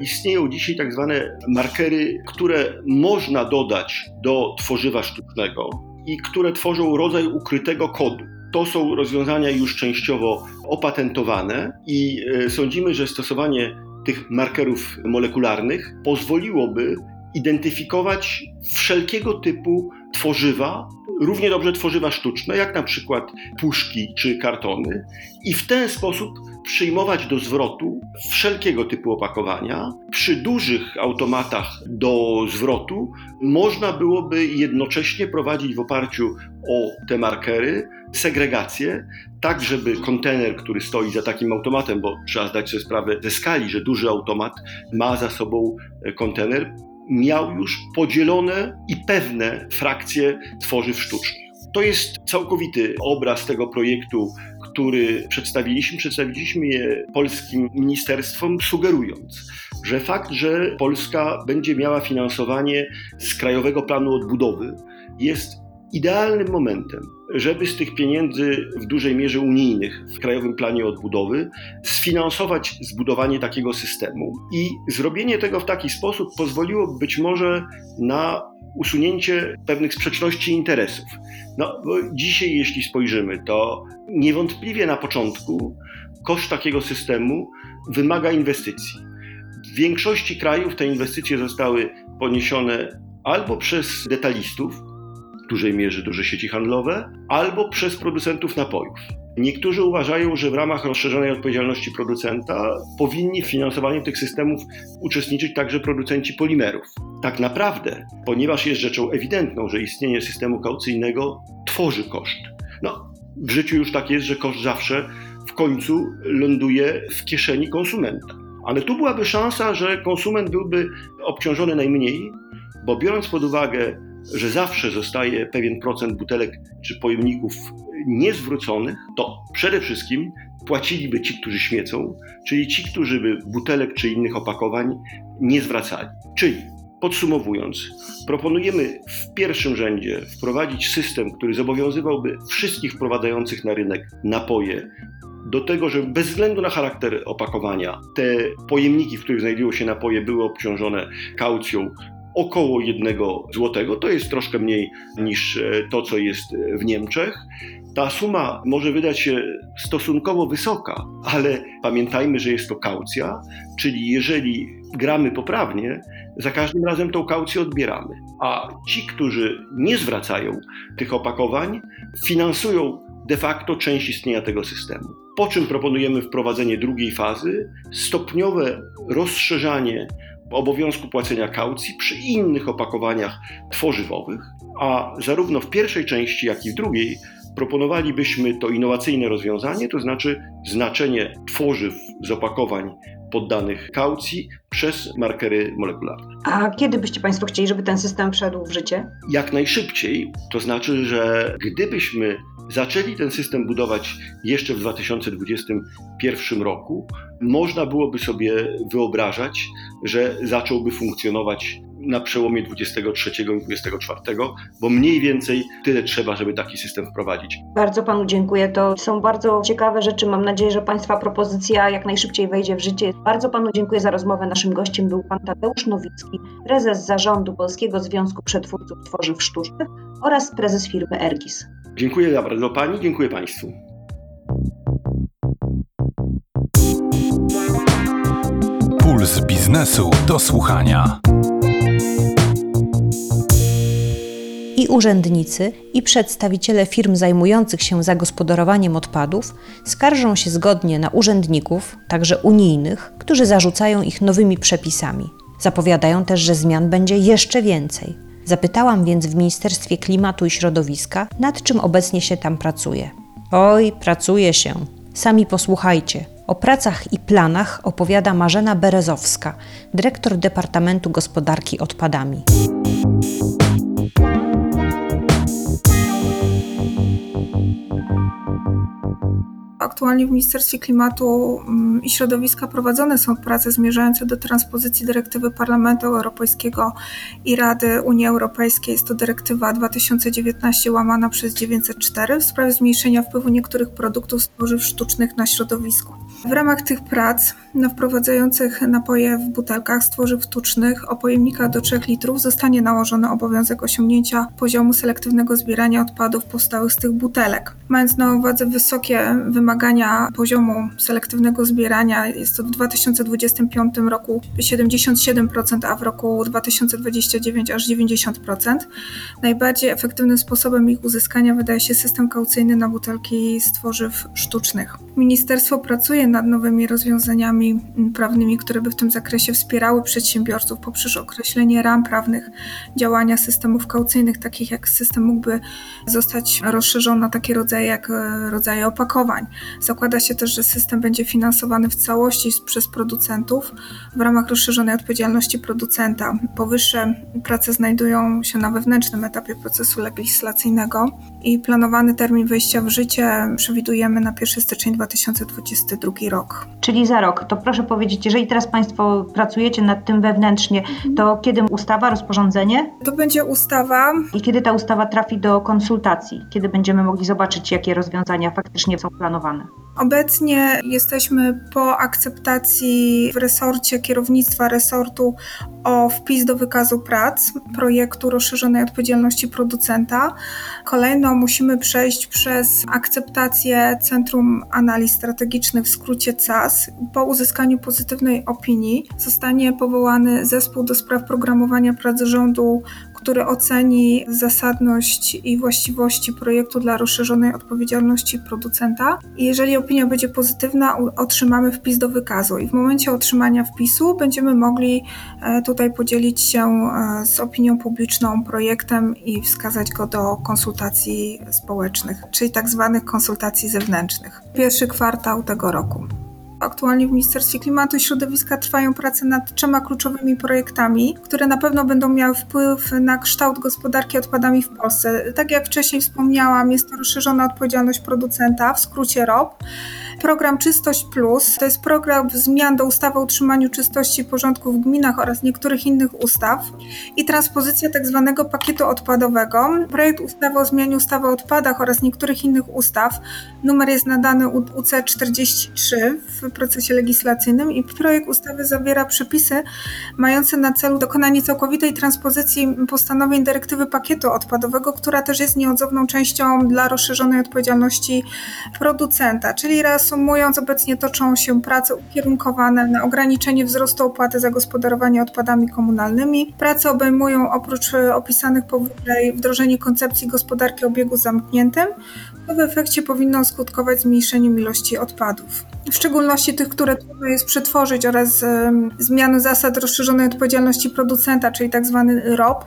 Istnieją dzisiaj tak zwane markery, które można dodać do tworzywa sztucznego i które tworzą rodzaj ukrytego kodu. To są rozwiązania już częściowo opatentowane i e, sądzimy, że stosowanie tych markerów molekularnych pozwoliłoby identyfikować wszelkiego typu tworzywa, równie dobrze tworzywa sztuczne, jak na przykład puszki czy kartony, i w ten sposób przyjmować do zwrotu wszelkiego typu opakowania. Przy dużych automatach do zwrotu można byłoby jednocześnie prowadzić w oparciu o te markery segregację, tak żeby kontener, który stoi za takim automatem, bo trzeba zdać sobie sprawę ze skali, że duży automat ma za sobą kontener, miał już podzielone i pewne frakcje tworzyw sztucznych. To jest całkowity obraz tego projektu, który przedstawiliśmy. Przedstawiliśmy je polskim ministerstwom, sugerując, że fakt, że Polska będzie miała finansowanie z Krajowego Planu Odbudowy, jest idealnym momentem, żeby z tych pieniędzy w dużej mierze unijnych w Krajowym Planie Odbudowy sfinansować zbudowanie takiego systemu. I zrobienie tego w taki sposób pozwoliło być może na usunięcie pewnych sprzeczności interesów. No, bo dzisiaj, jeśli spojrzymy, to niewątpliwie na początku koszt takiego systemu wymaga inwestycji. W większości krajów te inwestycje zostały poniesione albo przez detalistów, dużej mierze duże sieci handlowe, albo przez producentów napojów. Niektórzy uważają, że w ramach rozszerzonej odpowiedzialności producenta powinni w finansowaniu tych systemów uczestniczyć także producenci polimerów. Tak naprawdę, ponieważ jest rzeczą ewidentną, że istnienie systemu kaucyjnego tworzy koszt. No, w życiu już tak jest, że koszt zawsze w końcu ląduje w kieszeni konsumenta. Ale tu byłaby szansa, że konsument byłby obciążony najmniej, bo biorąc pod uwagę że zawsze zostaje pewien procent butelek czy pojemników niezwróconych, to przede wszystkim płaciliby ci, którzy śmiecą, czyli ci, którzy by butelek czy innych opakowań nie zwracali. Czyli Podsumowując, proponujemy w pierwszym rzędzie wprowadzić system, który zobowiązywałby wszystkich wprowadzających na rynek napoje do tego, żeby bez względu na charakter opakowania te pojemniki, w których znajdują się napoje, były obciążone kaucją około 1 złotego. To jest troszkę mniej niż e, to, co jest w Niemczech. Ta suma może wydać się stosunkowo wysoka, ale pamiętajmy, że jest to kaucja, czyli jeżeli gramy poprawnie, za każdym razem tą kaucję odbieramy. A ci, którzy nie zwracają tych opakowań, finansują de facto część istnienia tego systemu. Po czym proponujemy wprowadzenie drugiej fazy, stopniowe rozszerzanie obowiązku płacenia kaucji przy innych opakowaniach tworzywowych, a zarówno w pierwszej części, jak i w drugiej proponowalibyśmy to innowacyjne rozwiązanie, to znaczy znaczenie tworzyw z opakowań poddanych kaucji przez markery molekularne. A kiedy byście Państwo chcieli, żeby ten system wszedł w życie? Jak najszybciej, to znaczy, że gdybyśmy zaczęli ten system budować jeszcze w 2021 roku, można byłoby sobie wyobrażać, że zacząłby funkcjonować na przełomie 23 i 24, bo mniej więcej tyle trzeba, żeby taki system wprowadzić. Bardzo panu dziękuję. To są bardzo ciekawe rzeczy. Mam nadzieję, że państwa propozycja jak najszybciej wejdzie w życie. Bardzo panu dziękuję za rozmowę. Naszym gościem był pan Tadeusz Nowicki, prezes zarządu Polskiego Związku Przetwórców Tworzyw Sztucznych oraz prezes firmy Ergis. Dziękuję bardzo pani, dziękuję państwu. Puls biznesu do słuchania. I urzędnicy, i przedstawiciele firm zajmujących się zagospodarowaniem odpadów skarżą się zgodnie na urzędników, także unijnych, którzy zarzucają ich nowymi przepisami. Zapowiadają też, że zmian będzie jeszcze więcej. Zapytałam więc w Ministerstwie Klimatu i Środowiska, nad czym obecnie się tam pracuje. Oj, pracuje się. Sami posłuchajcie. O pracach i planach opowiada Marzena Berezowska, dyrektor Departamentu Gospodarki Odpadami. Aktualnie w Ministerstwie Klimatu mm, i Środowiska prowadzone są prace zmierzające do transpozycji dyrektywy Parlamentu Europejskiego i Rady Unii Europejskiej. Jest to dyrektywa 2019 łamana przez 904 w sprawie zmniejszenia wpływu niektórych produktów z tworzyw sztucznych na środowisko. W ramach tych prac na wprowadzających napoje w butelkach z tworzyw sztucznych o pojemnikach do 3 litrów zostanie nałożony obowiązek osiągnięcia poziomu selektywnego zbierania odpadów powstałych z tych butelek. Mając na uwadze wysokie wymagania poziomu selektywnego zbierania, jest to w 2025 roku 77%, a w roku 2029 aż 90%. Najbardziej efektywnym sposobem ich uzyskania wydaje się system kaucyjny na butelki z tworzyw sztucznych. Ministerstwo pracuje nad nowymi rozwiązaniami prawnymi, które by w tym zakresie wspierały przedsiębiorców poprzez określenie ram prawnych działania systemów kaucyjnych, takich jak system mógłby zostać rozszerzony na takie rodzaje jak e, rodzaje opakowań. Zakłada się też, że system będzie finansowany w całości przez producentów w ramach rozszerzonej odpowiedzialności producenta. Powyższe prace znajdują się na wewnętrznym etapie procesu legislacyjnego i planowany termin wejścia w życie przewidujemy na 1 stycznia 2022 rok. Czyli za rok. To proszę powiedzieć, jeżeli teraz Państwo pracujecie nad tym wewnętrznie, to kiedy ustawa, rozporządzenie To będzie ustawa i kiedy ta ustawa trafi do konsultacji? Kiedy będziemy mogli zobaczyć, jakie rozwiązania faktycznie są planowane? Obecnie jesteśmy po akceptacji w resorcie kierownictwa resortu o wpis do wykazu prac projektu rozszerzonej odpowiedzialności producenta. Kolejno musimy przejść przez akceptację Centrum Analiz Strategicznych, w skrócie CAS. Po uzyskaniu pozytywnej opinii zostanie powołany zespół do spraw programowania prac rządu, który oceni zasadność i właściwości projektu dla rozszerzonej odpowiedzialności producenta. I jeżeli opinia będzie pozytywna, otrzymamy wpis do wykazu. I w momencie otrzymania wpisu będziemy mogli e, tutaj podzielić się e, z opinią publiczną projektem i wskazać go do konsultacji społecznych, czyli tak zwanych konsultacji zewnętrznych. Pierwszy kwartał tego roku. Aktualnie w Ministerstwie Klimatu i Środowiska trwają prace nad trzema kluczowymi projektami, które na pewno będą miały wpływ na kształt gospodarki odpadami w Polsce. Tak jak wcześniej wspomniałam, jest to rozszerzona odpowiedzialność producenta, w skrócie ROP. Program Czystość Plus to jest program zmian do ustawy o utrzymaniu czystości i porządku w gminach oraz niektórych innych ustaw i transpozycja tak zwanego pakietu odpadowego. Projekt ustawy o zmianie ustawy o odpadach oraz niektórych innych ustaw. Numer jest nadany U- UC43 w procesie legislacyjnym i projekt ustawy zawiera przepisy mające na celu dokonanie całkowitej transpozycji postanowień dyrektywy pakietu odpadowego, która też jest nieodzowną częścią dla rozszerzonej odpowiedzialności producenta. Czyli reasumując, obecnie toczą się prace ukierunkowane na ograniczenie wzrostu opłaty za gospodarowanie odpadami komunalnymi. Prace obejmują oprócz e, opisanych powyżej wdrożenie koncepcji gospodarki obiegu zamkniętym, to w efekcie powinno skutkować zmniejszeniem ilości odpadów. W szczególności tych, które trudno jest przetworzyć oraz zmiany zasad rozszerzonej odpowiedzialności producenta, czyli tak zwany ROP,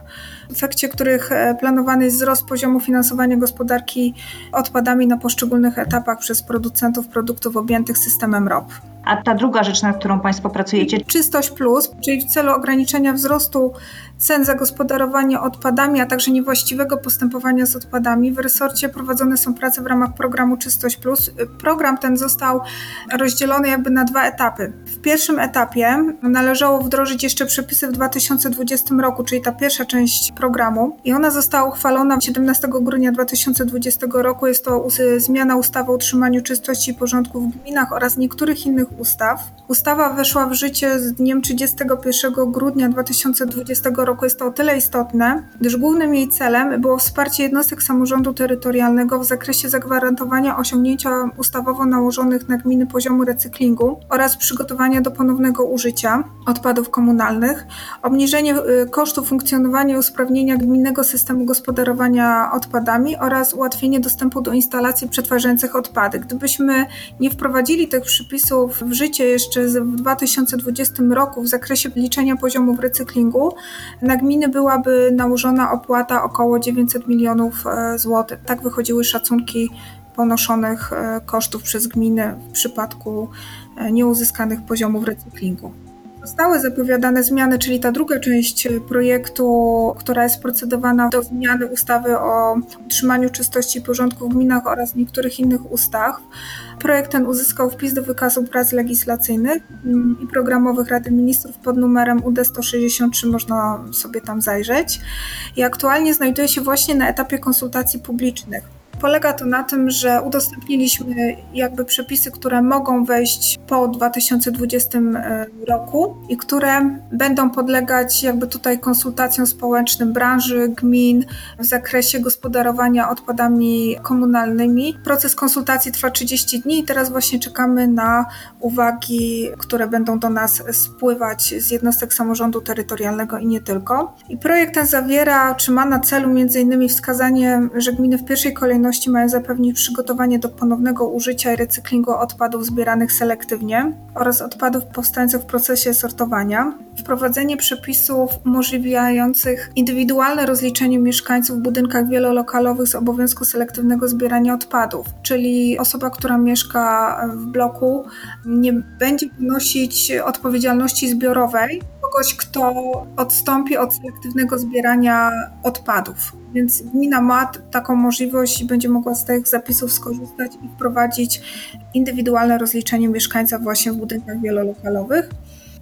w efekcie których e, planowany jest wzrost poziomu finansowania gospodarki odpadami na poszczególnych etapach przez producentów produktów objętych systemem ROP. A ta druga rzecz, nad którą Państwo pracujecie? Czystość Plus, czyli w celu ograniczenia wzrostu cen zagospodarowania odpadami, a także niewłaściwego postępowania z odpadami. W resorcie prowadzone są prace w ramach programu Czystość Plus. Program ten został rozdzielony jakby na dwa etapy. W pierwszym etapie należało wdrożyć jeszcze przepisy w 2020 roku, czyli ta pierwsza część programu i ona została uchwalona 17 grudnia 2020 roku. Jest to zmiana ustawy o utrzymaniu czystości i porządku w gminach oraz niektórych innych ustaw. Ustawa weszła w życie z dniem 31 grudnia 2020 roku. Jest to o tyle istotne, gdyż głównym jej celem było wsparcie jednostek samorządu terytorialnego w zakresie zagwarantowania osiągnięcia ustawowo nałożonych na gminy poziomu recyklingu oraz przygotowania do ponownego użycia odpadów komunalnych, obniżenie y, kosztów funkcjonowania i usprawnienia gminnego systemu gospodarowania odpadami oraz ułatwienie dostępu do instalacji przetwarzających odpady. Gdybyśmy nie wprowadzili tych przepisów w życie jeszcze w 2020 roku w zakresie liczenia poziomów recyklingu, na gminy byłaby nałożona opłata około 900 milionów e, złotych. Tak wychodziły szacunki ponoszonych e, kosztów przez gminy w przypadku e, nieuzyskanych poziomów recyklingu. Zostały zapowiadane zmiany, czyli ta druga część projektu, która jest procedowana do zmiany ustawy o utrzymaniu czystości i porządku w gminach oraz niektórych innych ustaw. Projekt ten uzyskał wpis do wykazu prac legislacyjnych i programowych Rady Ministrów pod numerem UD 163, można sobie tam zajrzeć. I aktualnie znajduje się właśnie na etapie konsultacji publicznych. Polega to na tym, że udostępniliśmy jakby przepisy, które mogą wejść po 2020 e, roku i które będą podlegać jakby tutaj konsultacjom społecznym branży, gmin w zakresie gospodarowania odpadami komunalnymi. Proces konsultacji trwa 30 dni i teraz właśnie czekamy na uwagi, które będą do nas spływać z jednostek samorządu terytorialnego i nie tylko. I projekt ten zawiera, czy ma na celu między innymi wskazanie, że gminy w pierwszej kolejności działalności mają zapewnić przygotowanie do ponownego użycia i recyklingu odpadów zbieranych selektywnie oraz odpadów powstających w procesie sortowania, wprowadzenie przepisów umożliwiających indywidualne rozliczenie mieszkańców w budynkach wielolokalowych z obowiązku selektywnego zbierania odpadów, czyli osoba, która mieszka w bloku nie będzie ponosić odpowiedzialności zbiorowej kogoś, kto odstąpi od selektywnego zbierania odpadów. Więc gmina ma taką możliwość i będzie mogła z tych zapisów skorzystać i wprowadzić indywidualne rozliczenie mieszkańca właśnie w budynkach wielolokalowych.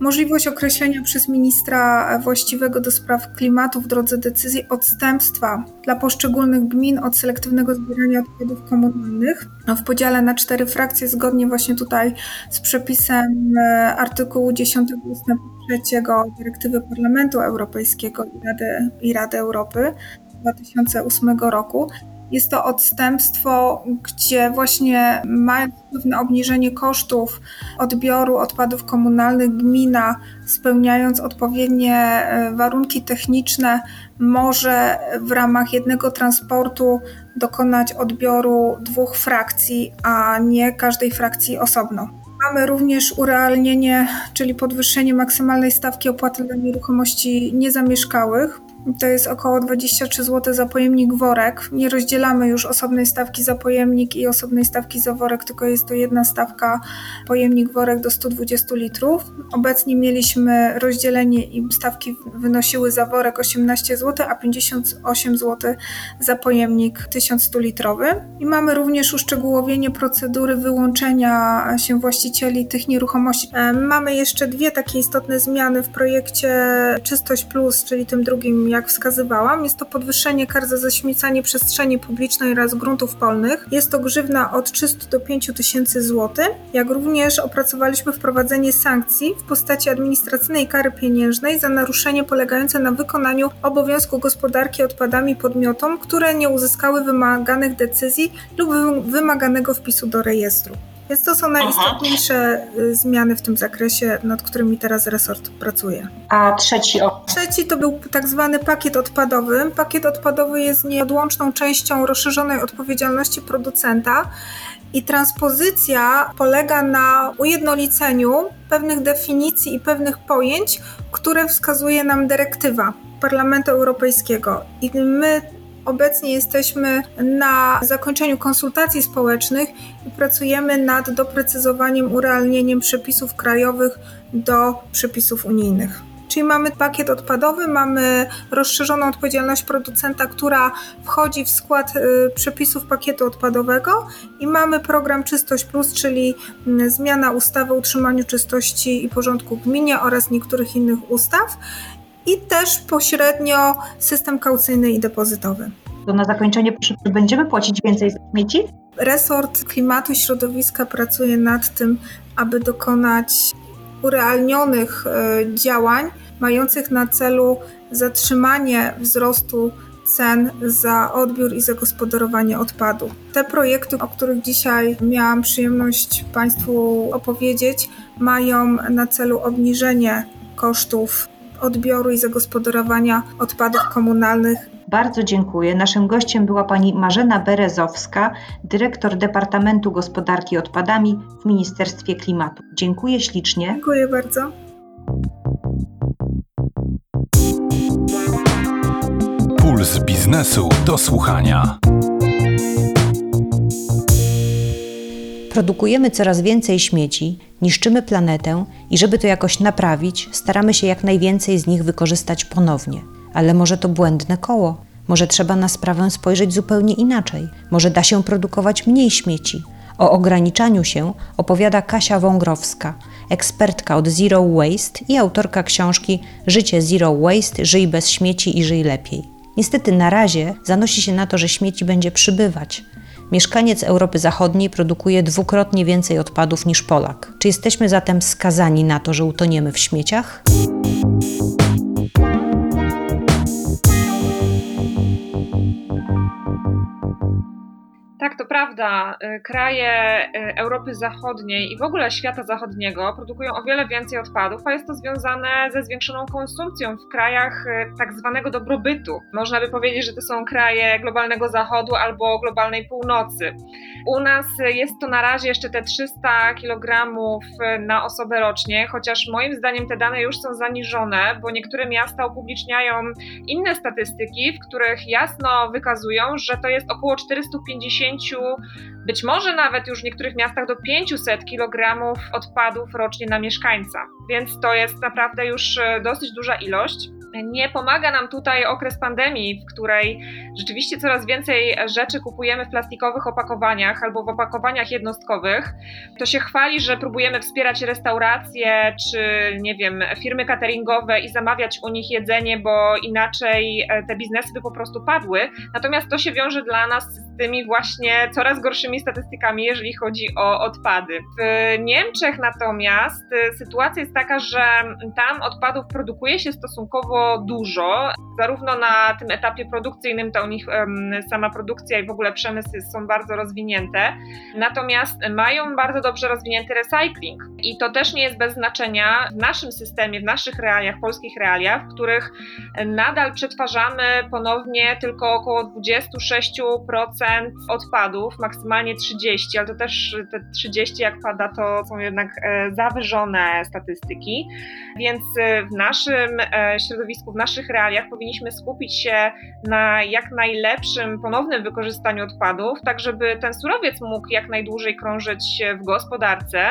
Możliwość określenia przez ministra właściwego do spraw klimatu w drodze decyzji odstępstwa dla poszczególnych gmin od selektywnego zbierania odpadów komunalnych w podziale na cztery frakcje, zgodnie właśnie tutaj z przepisem e, artykułu 10 ustępu 3 dyrektywy Parlamentu Europejskiego i Rady, i Rady Europy 2008 roku. Jest to odstępstwo, gdzie właśnie mając pewne obniżenie kosztów odbioru odpadów komunalnych, gmina spełniając odpowiednie e, warunki techniczne, może w ramach jednego transportu dokonać odbioru dwóch frakcji, a nie każdej frakcji osobno. Mamy również urealnienie, czyli podwyższenie maksymalnej stawki opłaty dla nieruchomości niezamieszkałych to jest około 23 zł za pojemnik worek. Nie rozdzielamy już osobnej stawki za pojemnik i osobnej stawki za worek, tylko jest to jedna stawka pojemnik worek do 120 litrów. Obecnie mieliśmy rozdzielenie i stawki wynosiły za worek 18 zł, a 58 zł za pojemnik 1100 litrowy. I mamy również uszczegółowienie procedury wyłączenia się właścicieli tych nieruchomości. E, mamy jeszcze dwie takie istotne zmiany w projekcie Czystość Plus, czyli tym drugim jak wskazywałam, jest to podwyższenie kar za zaśmiecanie przestrzeni publicznej oraz gruntów polnych. Jest to grzywna od 300 do 5 tysięcy złotych, jak również opracowaliśmy wprowadzenie sankcji w postaci administracyjnej kary pieniężnej za naruszenie polegające na wykonaniu obowiązku gospodarki odpadami podmiotom, które nie uzyskały wymaganych decyzji lub wymaganego wpisu do rejestru. Więc to są najistotniejsze y, zmiany w tym zakresie, nad którymi teraz resort pracuje. A trzeci o... Trzeci to był tak zwany pakiet odpadowy. Pakiet odpadowy jest nieodłączną częścią rozszerzonej odpowiedzialności producenta i transpozycja polega na ujednoliceniu pewnych definicji i pewnych pojęć, które wskazuje nam dyrektywa Parlamentu Europejskiego. I my Obecnie jesteśmy na zakończeniu konsultacji społecznych i pracujemy nad doprecyzowaniem, urealnieniem przepisów krajowych do przepisów unijnych. Czyli mamy pakiet odpadowy, mamy rozszerzoną odpowiedzialność producenta, która wchodzi w skład y, przepisów pakietu odpadowego i mamy program Czystość Plus, czyli mm, zmiana ustawy o utrzymaniu czystości i porządku w gminie oraz niektórych innych ustaw i też pośrednio system kaucyjny i depozytowy. To na zakończenie będziemy płacić więcej za śmieci? Resort Klimatu i Środowiska pracuje nad tym, aby dokonać urealnionych e, działań mających na celu zatrzymanie wzrostu cen za odbiór i zagospodarowanie odpadu. Te projekty, o których dzisiaj miałam przyjemność Państwu opowiedzieć, mają na celu obniżenie kosztów odbioru i zagospodarowania odpadów komunalnych bardzo dziękuję. Naszym gościem była pani Marzena Berezowska, dyrektor Departamentu Gospodarki Odpadami w Ministerstwie Klimatu. Dziękuję ślicznie. Dziękuję bardzo. Puls biznesu do słuchania. Produkujemy coraz więcej śmieci, niszczymy planetę i żeby to jakoś naprawić, staramy się jak najwięcej z nich wykorzystać ponownie. Ale może to błędne koło? Może trzeba na sprawę spojrzeć zupełnie inaczej? Może da się produkować mniej śmieci? O ograniczaniu się opowiada Kasia Wągrowska, ekspertka od Zero Waste i autorka książki Życie Zero Waste Żyj bez śmieci i żyj lepiej. Niestety na razie zanosi się na to, że śmieci będzie przybywać. Mieszkaniec Europy Zachodniej produkuje dwukrotnie więcej odpadów niż Polak. Czy jesteśmy zatem skazani na to, że utoniemy w śmieciach? Tak, to prawda. Y, kraje y, Europy Zachodniej i w ogóle świata zachodniego produkują o wiele więcej odpadów, a jest to związane ze zwiększoną konsumpcją w krajach y, tak zwanego dobrobytu. Można by powiedzieć, że to są kraje globalnego zachodu albo globalnej północy. U nas jest to na razie jeszcze te 300 kg na osobę rocznie, chociaż moim zdaniem te dane już są zaniżone, bo niektóre miasta upubliczniają inne statystyki, w których jasno wykazują, że to jest około 450 być może nawet już w niektórych miastach do 500 kg odpadów rocznie na mieszkańca, więc to jest naprawdę już e, dosyć duża ilość. Nie pomaga nam tutaj okres pandemii, w której rzeczywiście coraz więcej rzeczy kupujemy w plastikowych opakowaniach albo w opakowaniach jednostkowych. To się chwali, że próbujemy wspierać restauracje czy, nie wiem, firmy cateringowe i zamawiać u nich jedzenie, bo inaczej e, te biznesy by po prostu padły. Natomiast to się wiąże dla nas z tymi właśnie coraz gorszymi statystykami, jeżeli chodzi o odpady. W Niemczech natomiast e, sytuacja jest taka, że tam odpadów produkuje się stosunkowo dużo. Zarówno na tym etapie produkcyjnym to u nich sama produkcja i w ogóle przemysł są bardzo rozwinięte. Natomiast mają bardzo dobrze rozwinięty recycling. I to też nie jest bez znaczenia w naszym systemie, w naszych realiach, polskich realiach, w których nadal przetwarzamy ponownie tylko około 26% odpadów, maksymalnie 30, ale to też te 30 jak pada to są jednak e, zawyżone statystyki. Więc e, w naszym e, środowisku środowisku, w naszych realiach powinniśmy skupić się na jak najlepszym ponownym wykorzystaniu odpadów, tak żeby ten surowiec mógł jak najdłużej krążyć w gospodarce,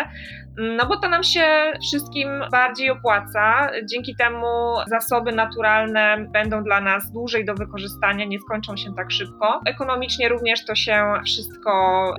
no bo to nam się wszystkim bardziej opłaca. Dzięki temu zasoby naturalne będą dla nas dłużej do wykorzystania, nie skończą się tak szybko. Ekonomicznie również to się wszystko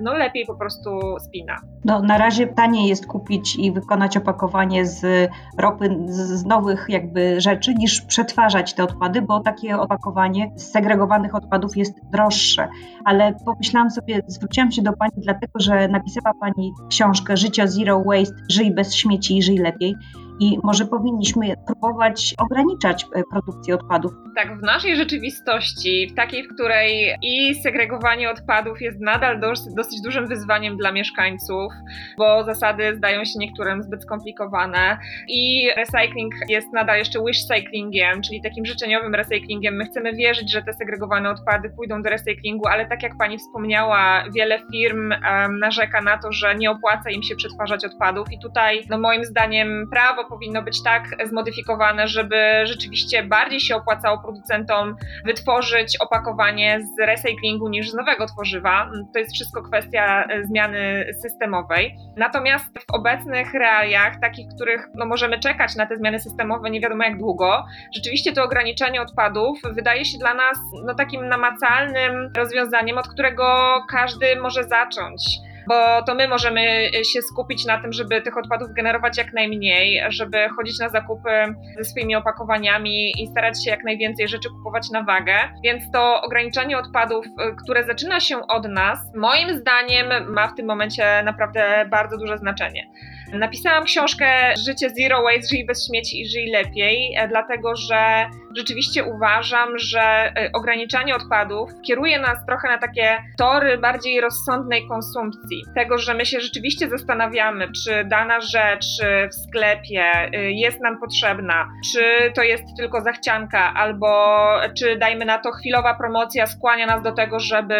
no, lepiej po prostu spina. No, na razie taniej jest kupić i wykonać opakowanie z ropy, z nowych jakby rzeczy, niż przetwarzać te odpady, bo takie opakowanie z segregowanych odpadów jest droższe. Ale pomyślałam sobie, zwróciłam się do Pani dlatego, że napisała Pani książkę Życia Zero Waste, żyj bez śmieci i żyj lepiej i może powinniśmy próbować ograniczać e, produkcję odpadów. Tak, w naszej rzeczywistości, w takiej, w której i segregowanie odpadów jest nadal dosyć, dużym wyzwaniem dla mieszkańców, bo zasady zdają się niektórym zbyt skomplikowane i recycling jest nadal jeszcze wish cyclingiem, czyli takim życzeniowym recyclingiem. My chcemy wierzyć, że te segregowane odpady pójdą do recyklingu, ale tak jak pani wspomniała, wiele firm um, narzeka na to, że nie opłaca im się przetwarzać odpadów i tutaj no moim zdaniem prawo prawo powinno być tak zmodyfikowane, żeby rzeczywiście bardziej się opłacało producentom wytworzyć opakowanie z recyklingu niż z nowego tworzywa. To jest wszystko kwestia e, zmiany systemowej. Natomiast w obecnych realiach, takich, których no, możemy czekać na te zmiany systemowe nie wiadomo jak długo, rzeczywiście to ograniczenie odpadów wydaje się dla nas no, takim namacalnym rozwiązaniem, od którego każdy może zacząć bo to my możemy się skupić na tym, żeby tych odpadów generować jak najmniej, żeby chodzić na zakupy ze swoimi opakowaniami i starać się jak najwięcej rzeczy kupować na wagę. Więc to ograniczanie odpadów, które zaczyna się od nas, moim zdaniem ma w tym momencie naprawdę bardzo duże znaczenie. Napisałam książkę Życie Zero Waste, żyj bez śmieci i żyj lepiej, e, dlatego że rzeczywiście uważam, że e, ograniczanie odpadów kieruje nas trochę na takie tory bardziej rozsądnej konsumpcji. Tego, że my się rzeczywiście zastanawiamy, czy dana rzecz e, w sklepie jest nam potrzebna, czy to jest tylko zachcianka, albo czy dajmy na to chwilowa promocja skłania nas do tego, żeby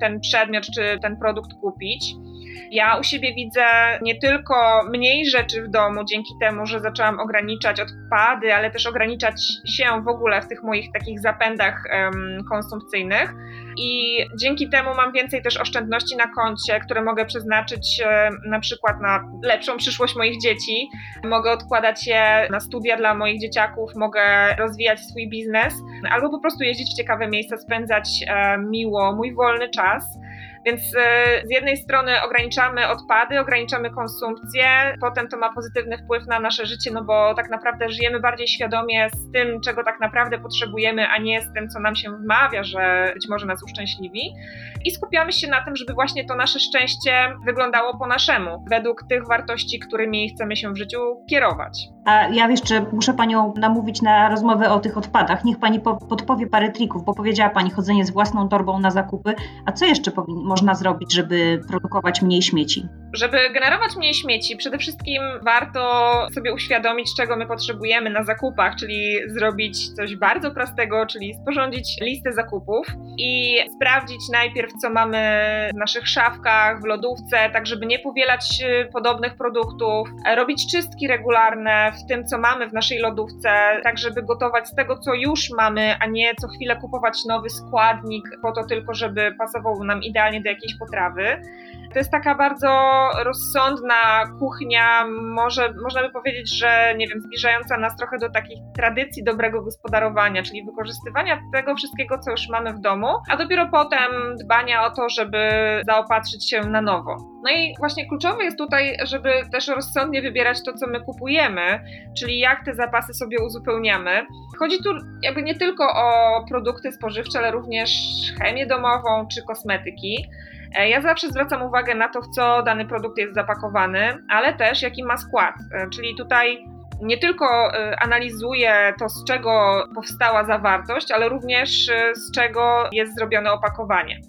ten przedmiot czy ten produkt kupić. Ja u siebie widzę nie tylko mniej rzeczy w domu dzięki temu, że zaczęłam ograniczać odpady, ale też ograniczać się w ogóle w tych moich takich zapędach um, konsumpcyjnych. I dzięki temu mam więcej też oszczędności na koncie, które mogę przeznaczyć na przykład na lepszą przyszłość moich dzieci. Mogę odkładać je na studia dla moich dzieciaków, mogę rozwijać swój biznes, albo po prostu jeździć w ciekawe miejsca, spędzać miło mój wolny czas. Więc e, z jednej strony ograniczamy odpady, ograniczamy konsumpcję, potem to ma pozytywny wpływ na nasze życie, no bo tak naprawdę żyjemy bardziej świadomie z tym, czego tak naprawdę potrzebujemy, a nie z tym, co nam się wmawia, że być może nas uszczęśliwi. I skupiamy się na tym, żeby właśnie to nasze szczęście wyglądało po naszemu, według tych wartości, którymi chcemy się w życiu kierować. A ja jeszcze muszę Panią namówić na rozmowę o tych odpadach. Niech Pani podpowie parę trików, bo powiedziała Pani chodzenie z własną torbą na zakupy. A co jeszcze można zrobić, żeby produkować mniej śmieci? Żeby generować mniej śmieci, przede wszystkim warto sobie uświadomić, czego my potrzebujemy na zakupach, czyli zrobić coś bardzo prostego, czyli sporządzić listę zakupów i sprawdzić najpierw, co mamy w naszych szafkach, w lodówce, tak żeby nie powielać y, podobnych produktów, robić czystki regularne w tym, co mamy w naszej lodówce, tak żeby gotować z tego, co już mamy, a nie co chwilę kupować nowy składnik po to tylko, żeby pasował nam idealnie do jakiejś potrawy. To jest taka bardzo rozsądna kuchnia, może, można by powiedzieć, że nie wiem, zbliżająca nas trochę do takich tradycji dobrego gospodarowania, czyli wykorzystywania tego wszystkiego, co już mamy w domu, a dopiero potem dbania o to, żeby zaopatrzyć się na nowo. No i właśnie kluczowe jest tutaj, żeby też rozsądnie wybierać to, co my kupujemy, czyli jak te zapasy sobie uzupełniamy. Chodzi tu jakby nie tylko o produkty spożywcze, ale również chemię domową czy kosmetyki. E, ja zawsze zwracam uwagę na to, w co dany produkt jest zapakowany, ale też jaki ma skład. E, czyli tutaj nie tylko e, analizuję to, z czego powstała zawartość, ale również z czego jest zrobione opakowanie.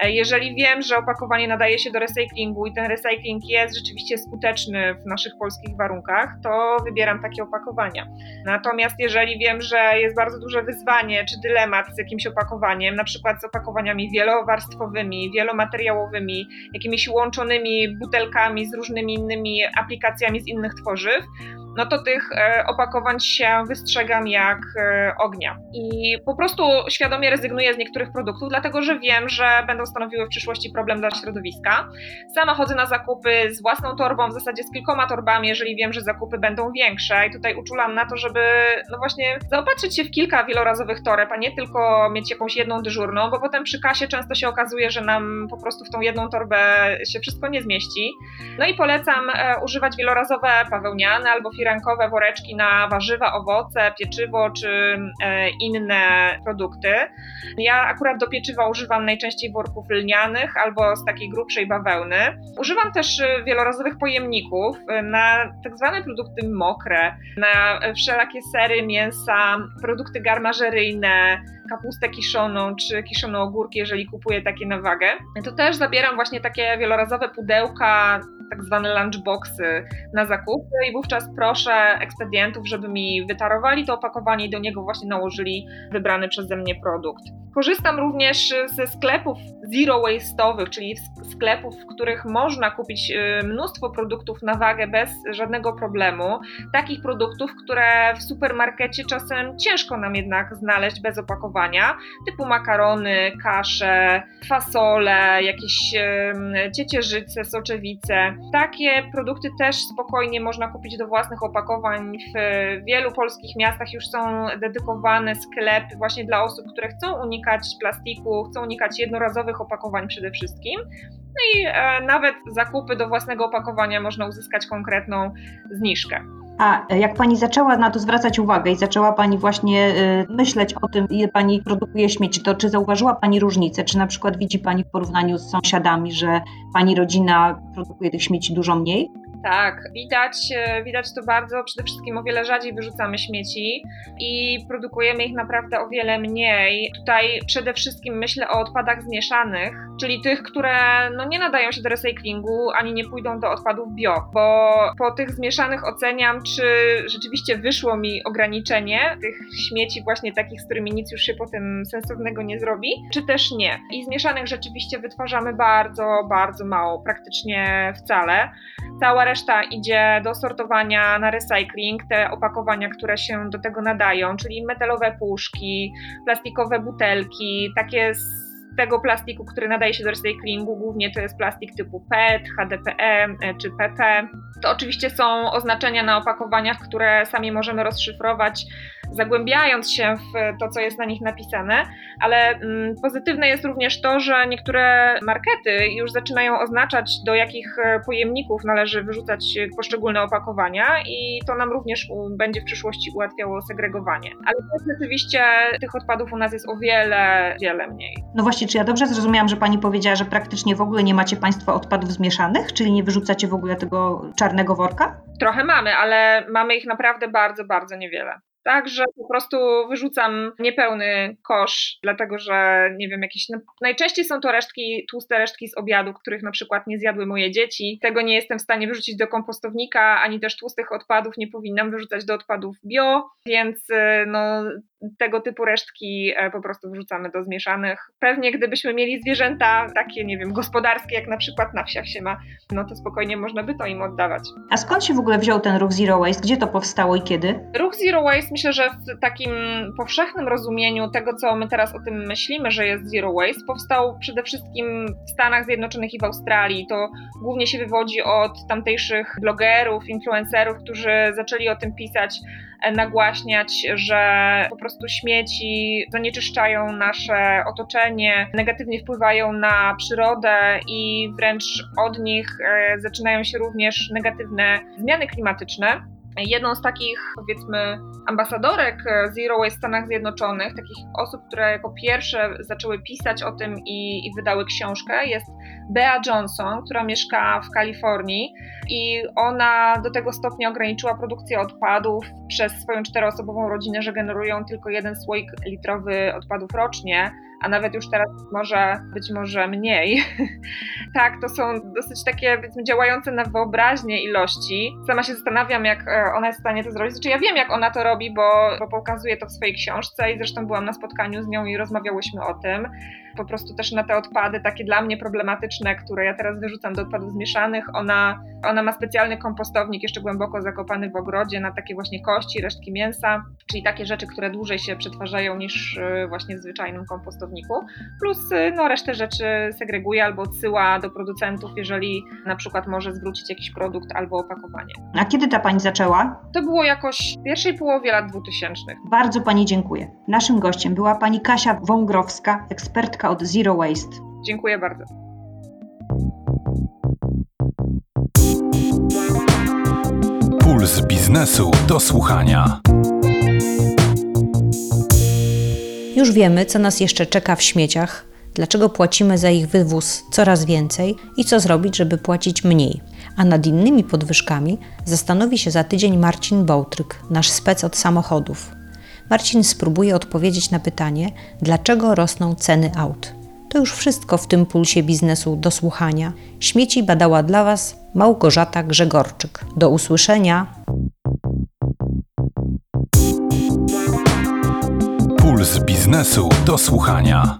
E, jeżeli wiem, że opakowanie nadaje się do recyklingu i ten recykling jest rzeczywiście skuteczny w naszych polskich warunkach, to wybieram takie opakowania. Natomiast jeżeli wiem, że jest bardzo duże wyzwanie czy dylemat z jakimś opakowaniem, na przykład z opakowaniami wielowarstwowymi, wielomateriałowymi, jakimiś łączonymi butelkami z różnymi innymi aplikacjami z innych tworzyw, no to tych e, opakowań się wystrzegam jak e, ognia. I po prostu świadomie rezygnuję z niektórych produktów, dlatego że wiem, że będą stanowiły w przyszłości problem dla środowiska. Sama chodzę na zakupy z własną torbą, w zasadzie z kilkoma torbami, jeżeli wiem, że zakupy będą większe. I tutaj uczulam na to, żeby no właśnie zaopatrzyć się w kilka wielorazowych toreb, a nie tylko mieć jakąś jedną dyżurną, bo potem przy kasie często się okazuje, że nam po prostu w tą jedną torbę się wszystko nie zmieści. No i polecam e, używać wielorazowe bawełniane albo firankowe woreczki na warzywa, owoce, pieczywo czy e, inne produkty. Ja akurat do pieczywa używam najczęściej worków lnianych albo z takiej grubszej bawełny. Używam też e, wielorazowych pojemników e, na tak zwane produkty mokre, na wszelakie sery, mięsa, produkty garmażeryjne, kapustę kiszoną czy kiszone ogórki, jeżeli kupuję takie na wagę. To też zabieram właśnie takie wielorazowe pudełka tak zwane lunchboxy na zakupy i wówczas proszę ekspedientów, żeby mi wytarowali to opakowanie i do niego właśnie nałożyli wybrany przeze mnie produkt. Korzystam również ze sklepów zero waste'owych, czyli sklepów, w których można kupić y, mnóstwo produktów na wagę bez żadnego problemu. Takich produktów, które w supermarkecie czasem ciężko nam jednak znaleźć bez opakowania, typu makarony, kasze, fasole, jakieś ciecierzyce, soczewice. Takie produkty też spokojnie można kupić do własnych opakowań. W wielu polskich miastach już są dedykowane sklepy właśnie dla osób, które chcą unikać plastiku, chcą unikać jednorazowych opakowań przede wszystkim. No i e, nawet zakupy do własnego opakowania można uzyskać konkretną zniżkę. A jak Pani zaczęła na to zwracać uwagę i zaczęła Pani właśnie y, myśleć o tym, ile Pani produkuje śmieci, to czy zauważyła Pani różnicę? Czy na przykład widzi Pani w porównaniu z sąsiadami, że Pani rodzina produkuje tych śmieci dużo mniej? Tak, widać, e, widać to bardzo. Przede wszystkim o wiele rzadziej wyrzucamy śmieci i produkujemy ich naprawdę o wiele mniej. Tutaj przede wszystkim myślę o odpadach zmieszanych, czyli tych, które no, nie nadają się do recyklingu ani nie pójdą do odpadów bio, bo po tych zmieszanych oceniam, czy rzeczywiście wyszło mi ograniczenie tych śmieci, właśnie takich, z którymi nic już się potem sensownego nie zrobi, czy też nie. I zmieszanych rzeczywiście wytwarzamy bardzo, bardzo mało, praktycznie wcale. Cała reszta idzie do sortowania na recycling, te opakowania, które się do tego nadają, czyli metalowe puszki, plastikowe butelki, takie z tego plastiku, który nadaje się do recyklingu, głównie to jest plastik typu PET, HDPE czy PP. To oczywiście są oznaczenia na opakowaniach, które sami możemy rozszyfrować zagłębiając się w to, co jest na nich napisane, ale mm, pozytywne jest również to, że niektóre markety już zaczynają oznaczać, do jakich e, pojemników należy wyrzucać poszczególne opakowania i to nam również będzie w przyszłości ułatwiało segregowanie. Ale rzeczywiście tych odpadów u nas jest o wiele, wiele mniej. No właśnie, czy ja dobrze zrozumiałam, że Pani powiedziała, że praktycznie w ogóle nie macie Państwo odpadów zmieszanych, czyli nie wyrzucacie w ogóle tego czarnego worka? Trochę mamy, ale mamy ich naprawdę bardzo, bardzo niewiele. Tak, że po prostu wyrzucam niepełny kosz, dlatego że nie wiem, jakieś. No, najczęściej są to resztki, tłuste resztki z obiadu, których na przykład nie zjadły moje dzieci. Tego nie jestem w stanie wyrzucić do kompostownika, ani też tłustych odpadów nie powinnam wyrzucać do odpadów bio, więc y, no, tego typu resztki e, po prostu wrzucamy do zmieszanych. Pewnie gdybyśmy mieli zwierzęta takie, nie wiem, gospodarskie, jak na przykład na wsiach się ma, no to spokojnie można by to im oddawać. A skąd się w ogóle wziął ten ruch Zero Waste? Gdzie to powstało i kiedy? Ruch Zero Waste myślę, że w takim powszechnym rozumieniu tego, co my teraz o tym myślimy, że jest Zero Waste, powstał przede wszystkim w Stanach Zjednoczonych i w Australii. To głównie się wywodzi od tamtejszych blogerów, influencerów, którzy zaczęli o tym pisać nagłaśniać, że po prostu śmieci zanieczyszczają nasze otoczenie, negatywnie wpływają na przyrodę i wręcz od nich e, zaczynają się również negatywne zmiany klimatyczne. Jedną z takich, powiedzmy, ambasadorek Zero Waste w Stanach Zjednoczonych, takich osób, które jako pierwsze zaczęły pisać o tym i, i wydały książkę, jest Bea Johnson, która mieszka w Kalifornii i ona do tego stopnia ograniczyła produkcję odpadów przez swoją czteroosobową rodzinę, że generują tylko jeden słoik litrowy odpadów rocznie a nawet już teraz może być może mniej. [laughs] tak, to są dosyć takie powiedzmy działające na wyobraźnię ilości. Sama się zastanawiam, jak e, ona jest w stanie to zrobić. Znaczy ja wiem, jak ona to robi, bo, bo pokazuje to w swojej książce i zresztą byłam na spotkaniu z nią i rozmawiałyśmy o tym po prostu też na te odpady takie dla mnie problematyczne, które ja teraz wyrzucam do odpadów zmieszanych. Ona, ona ma specjalny kompostownik jeszcze głęboko zakopany w ogrodzie na takie właśnie kości, resztki mięsa, czyli takie rzeczy, które dłużej się przetwarzają niż y, właśnie w zwyczajnym kompostowniku. Plus y, no, resztę rzeczy segreguje albo odsyła do producentów, jeżeli na przykład może zwrócić jakiś produkt albo opakowanie. A kiedy ta pani zaczęła? To było jakoś w pierwszej połowie lat 2000. Bardzo pani dziękuję. Naszym gościem była pani Kasia Wągrowska, ekspertka od Zero Waste. Dziękuję bardzo. Puls biznesu do słuchania. Już wiemy, co nas jeszcze czeka w śmieciach, dlaczego płacimy za ich wywóz coraz więcej i co zrobić, żeby płacić mniej. A nad innymi podwyżkami zastanowi się za tydzień Marcin Bołtryk, nasz spec od samochodów. Marcin spróbuje odpowiedzieć na pytanie, dlaczego rosną ceny aut. To już wszystko w tym pulsie biznesu do słuchania. Śmieci badała dla Was Małgorzata Grzegorczyk. Do usłyszenia. Puls biznesu do słuchania.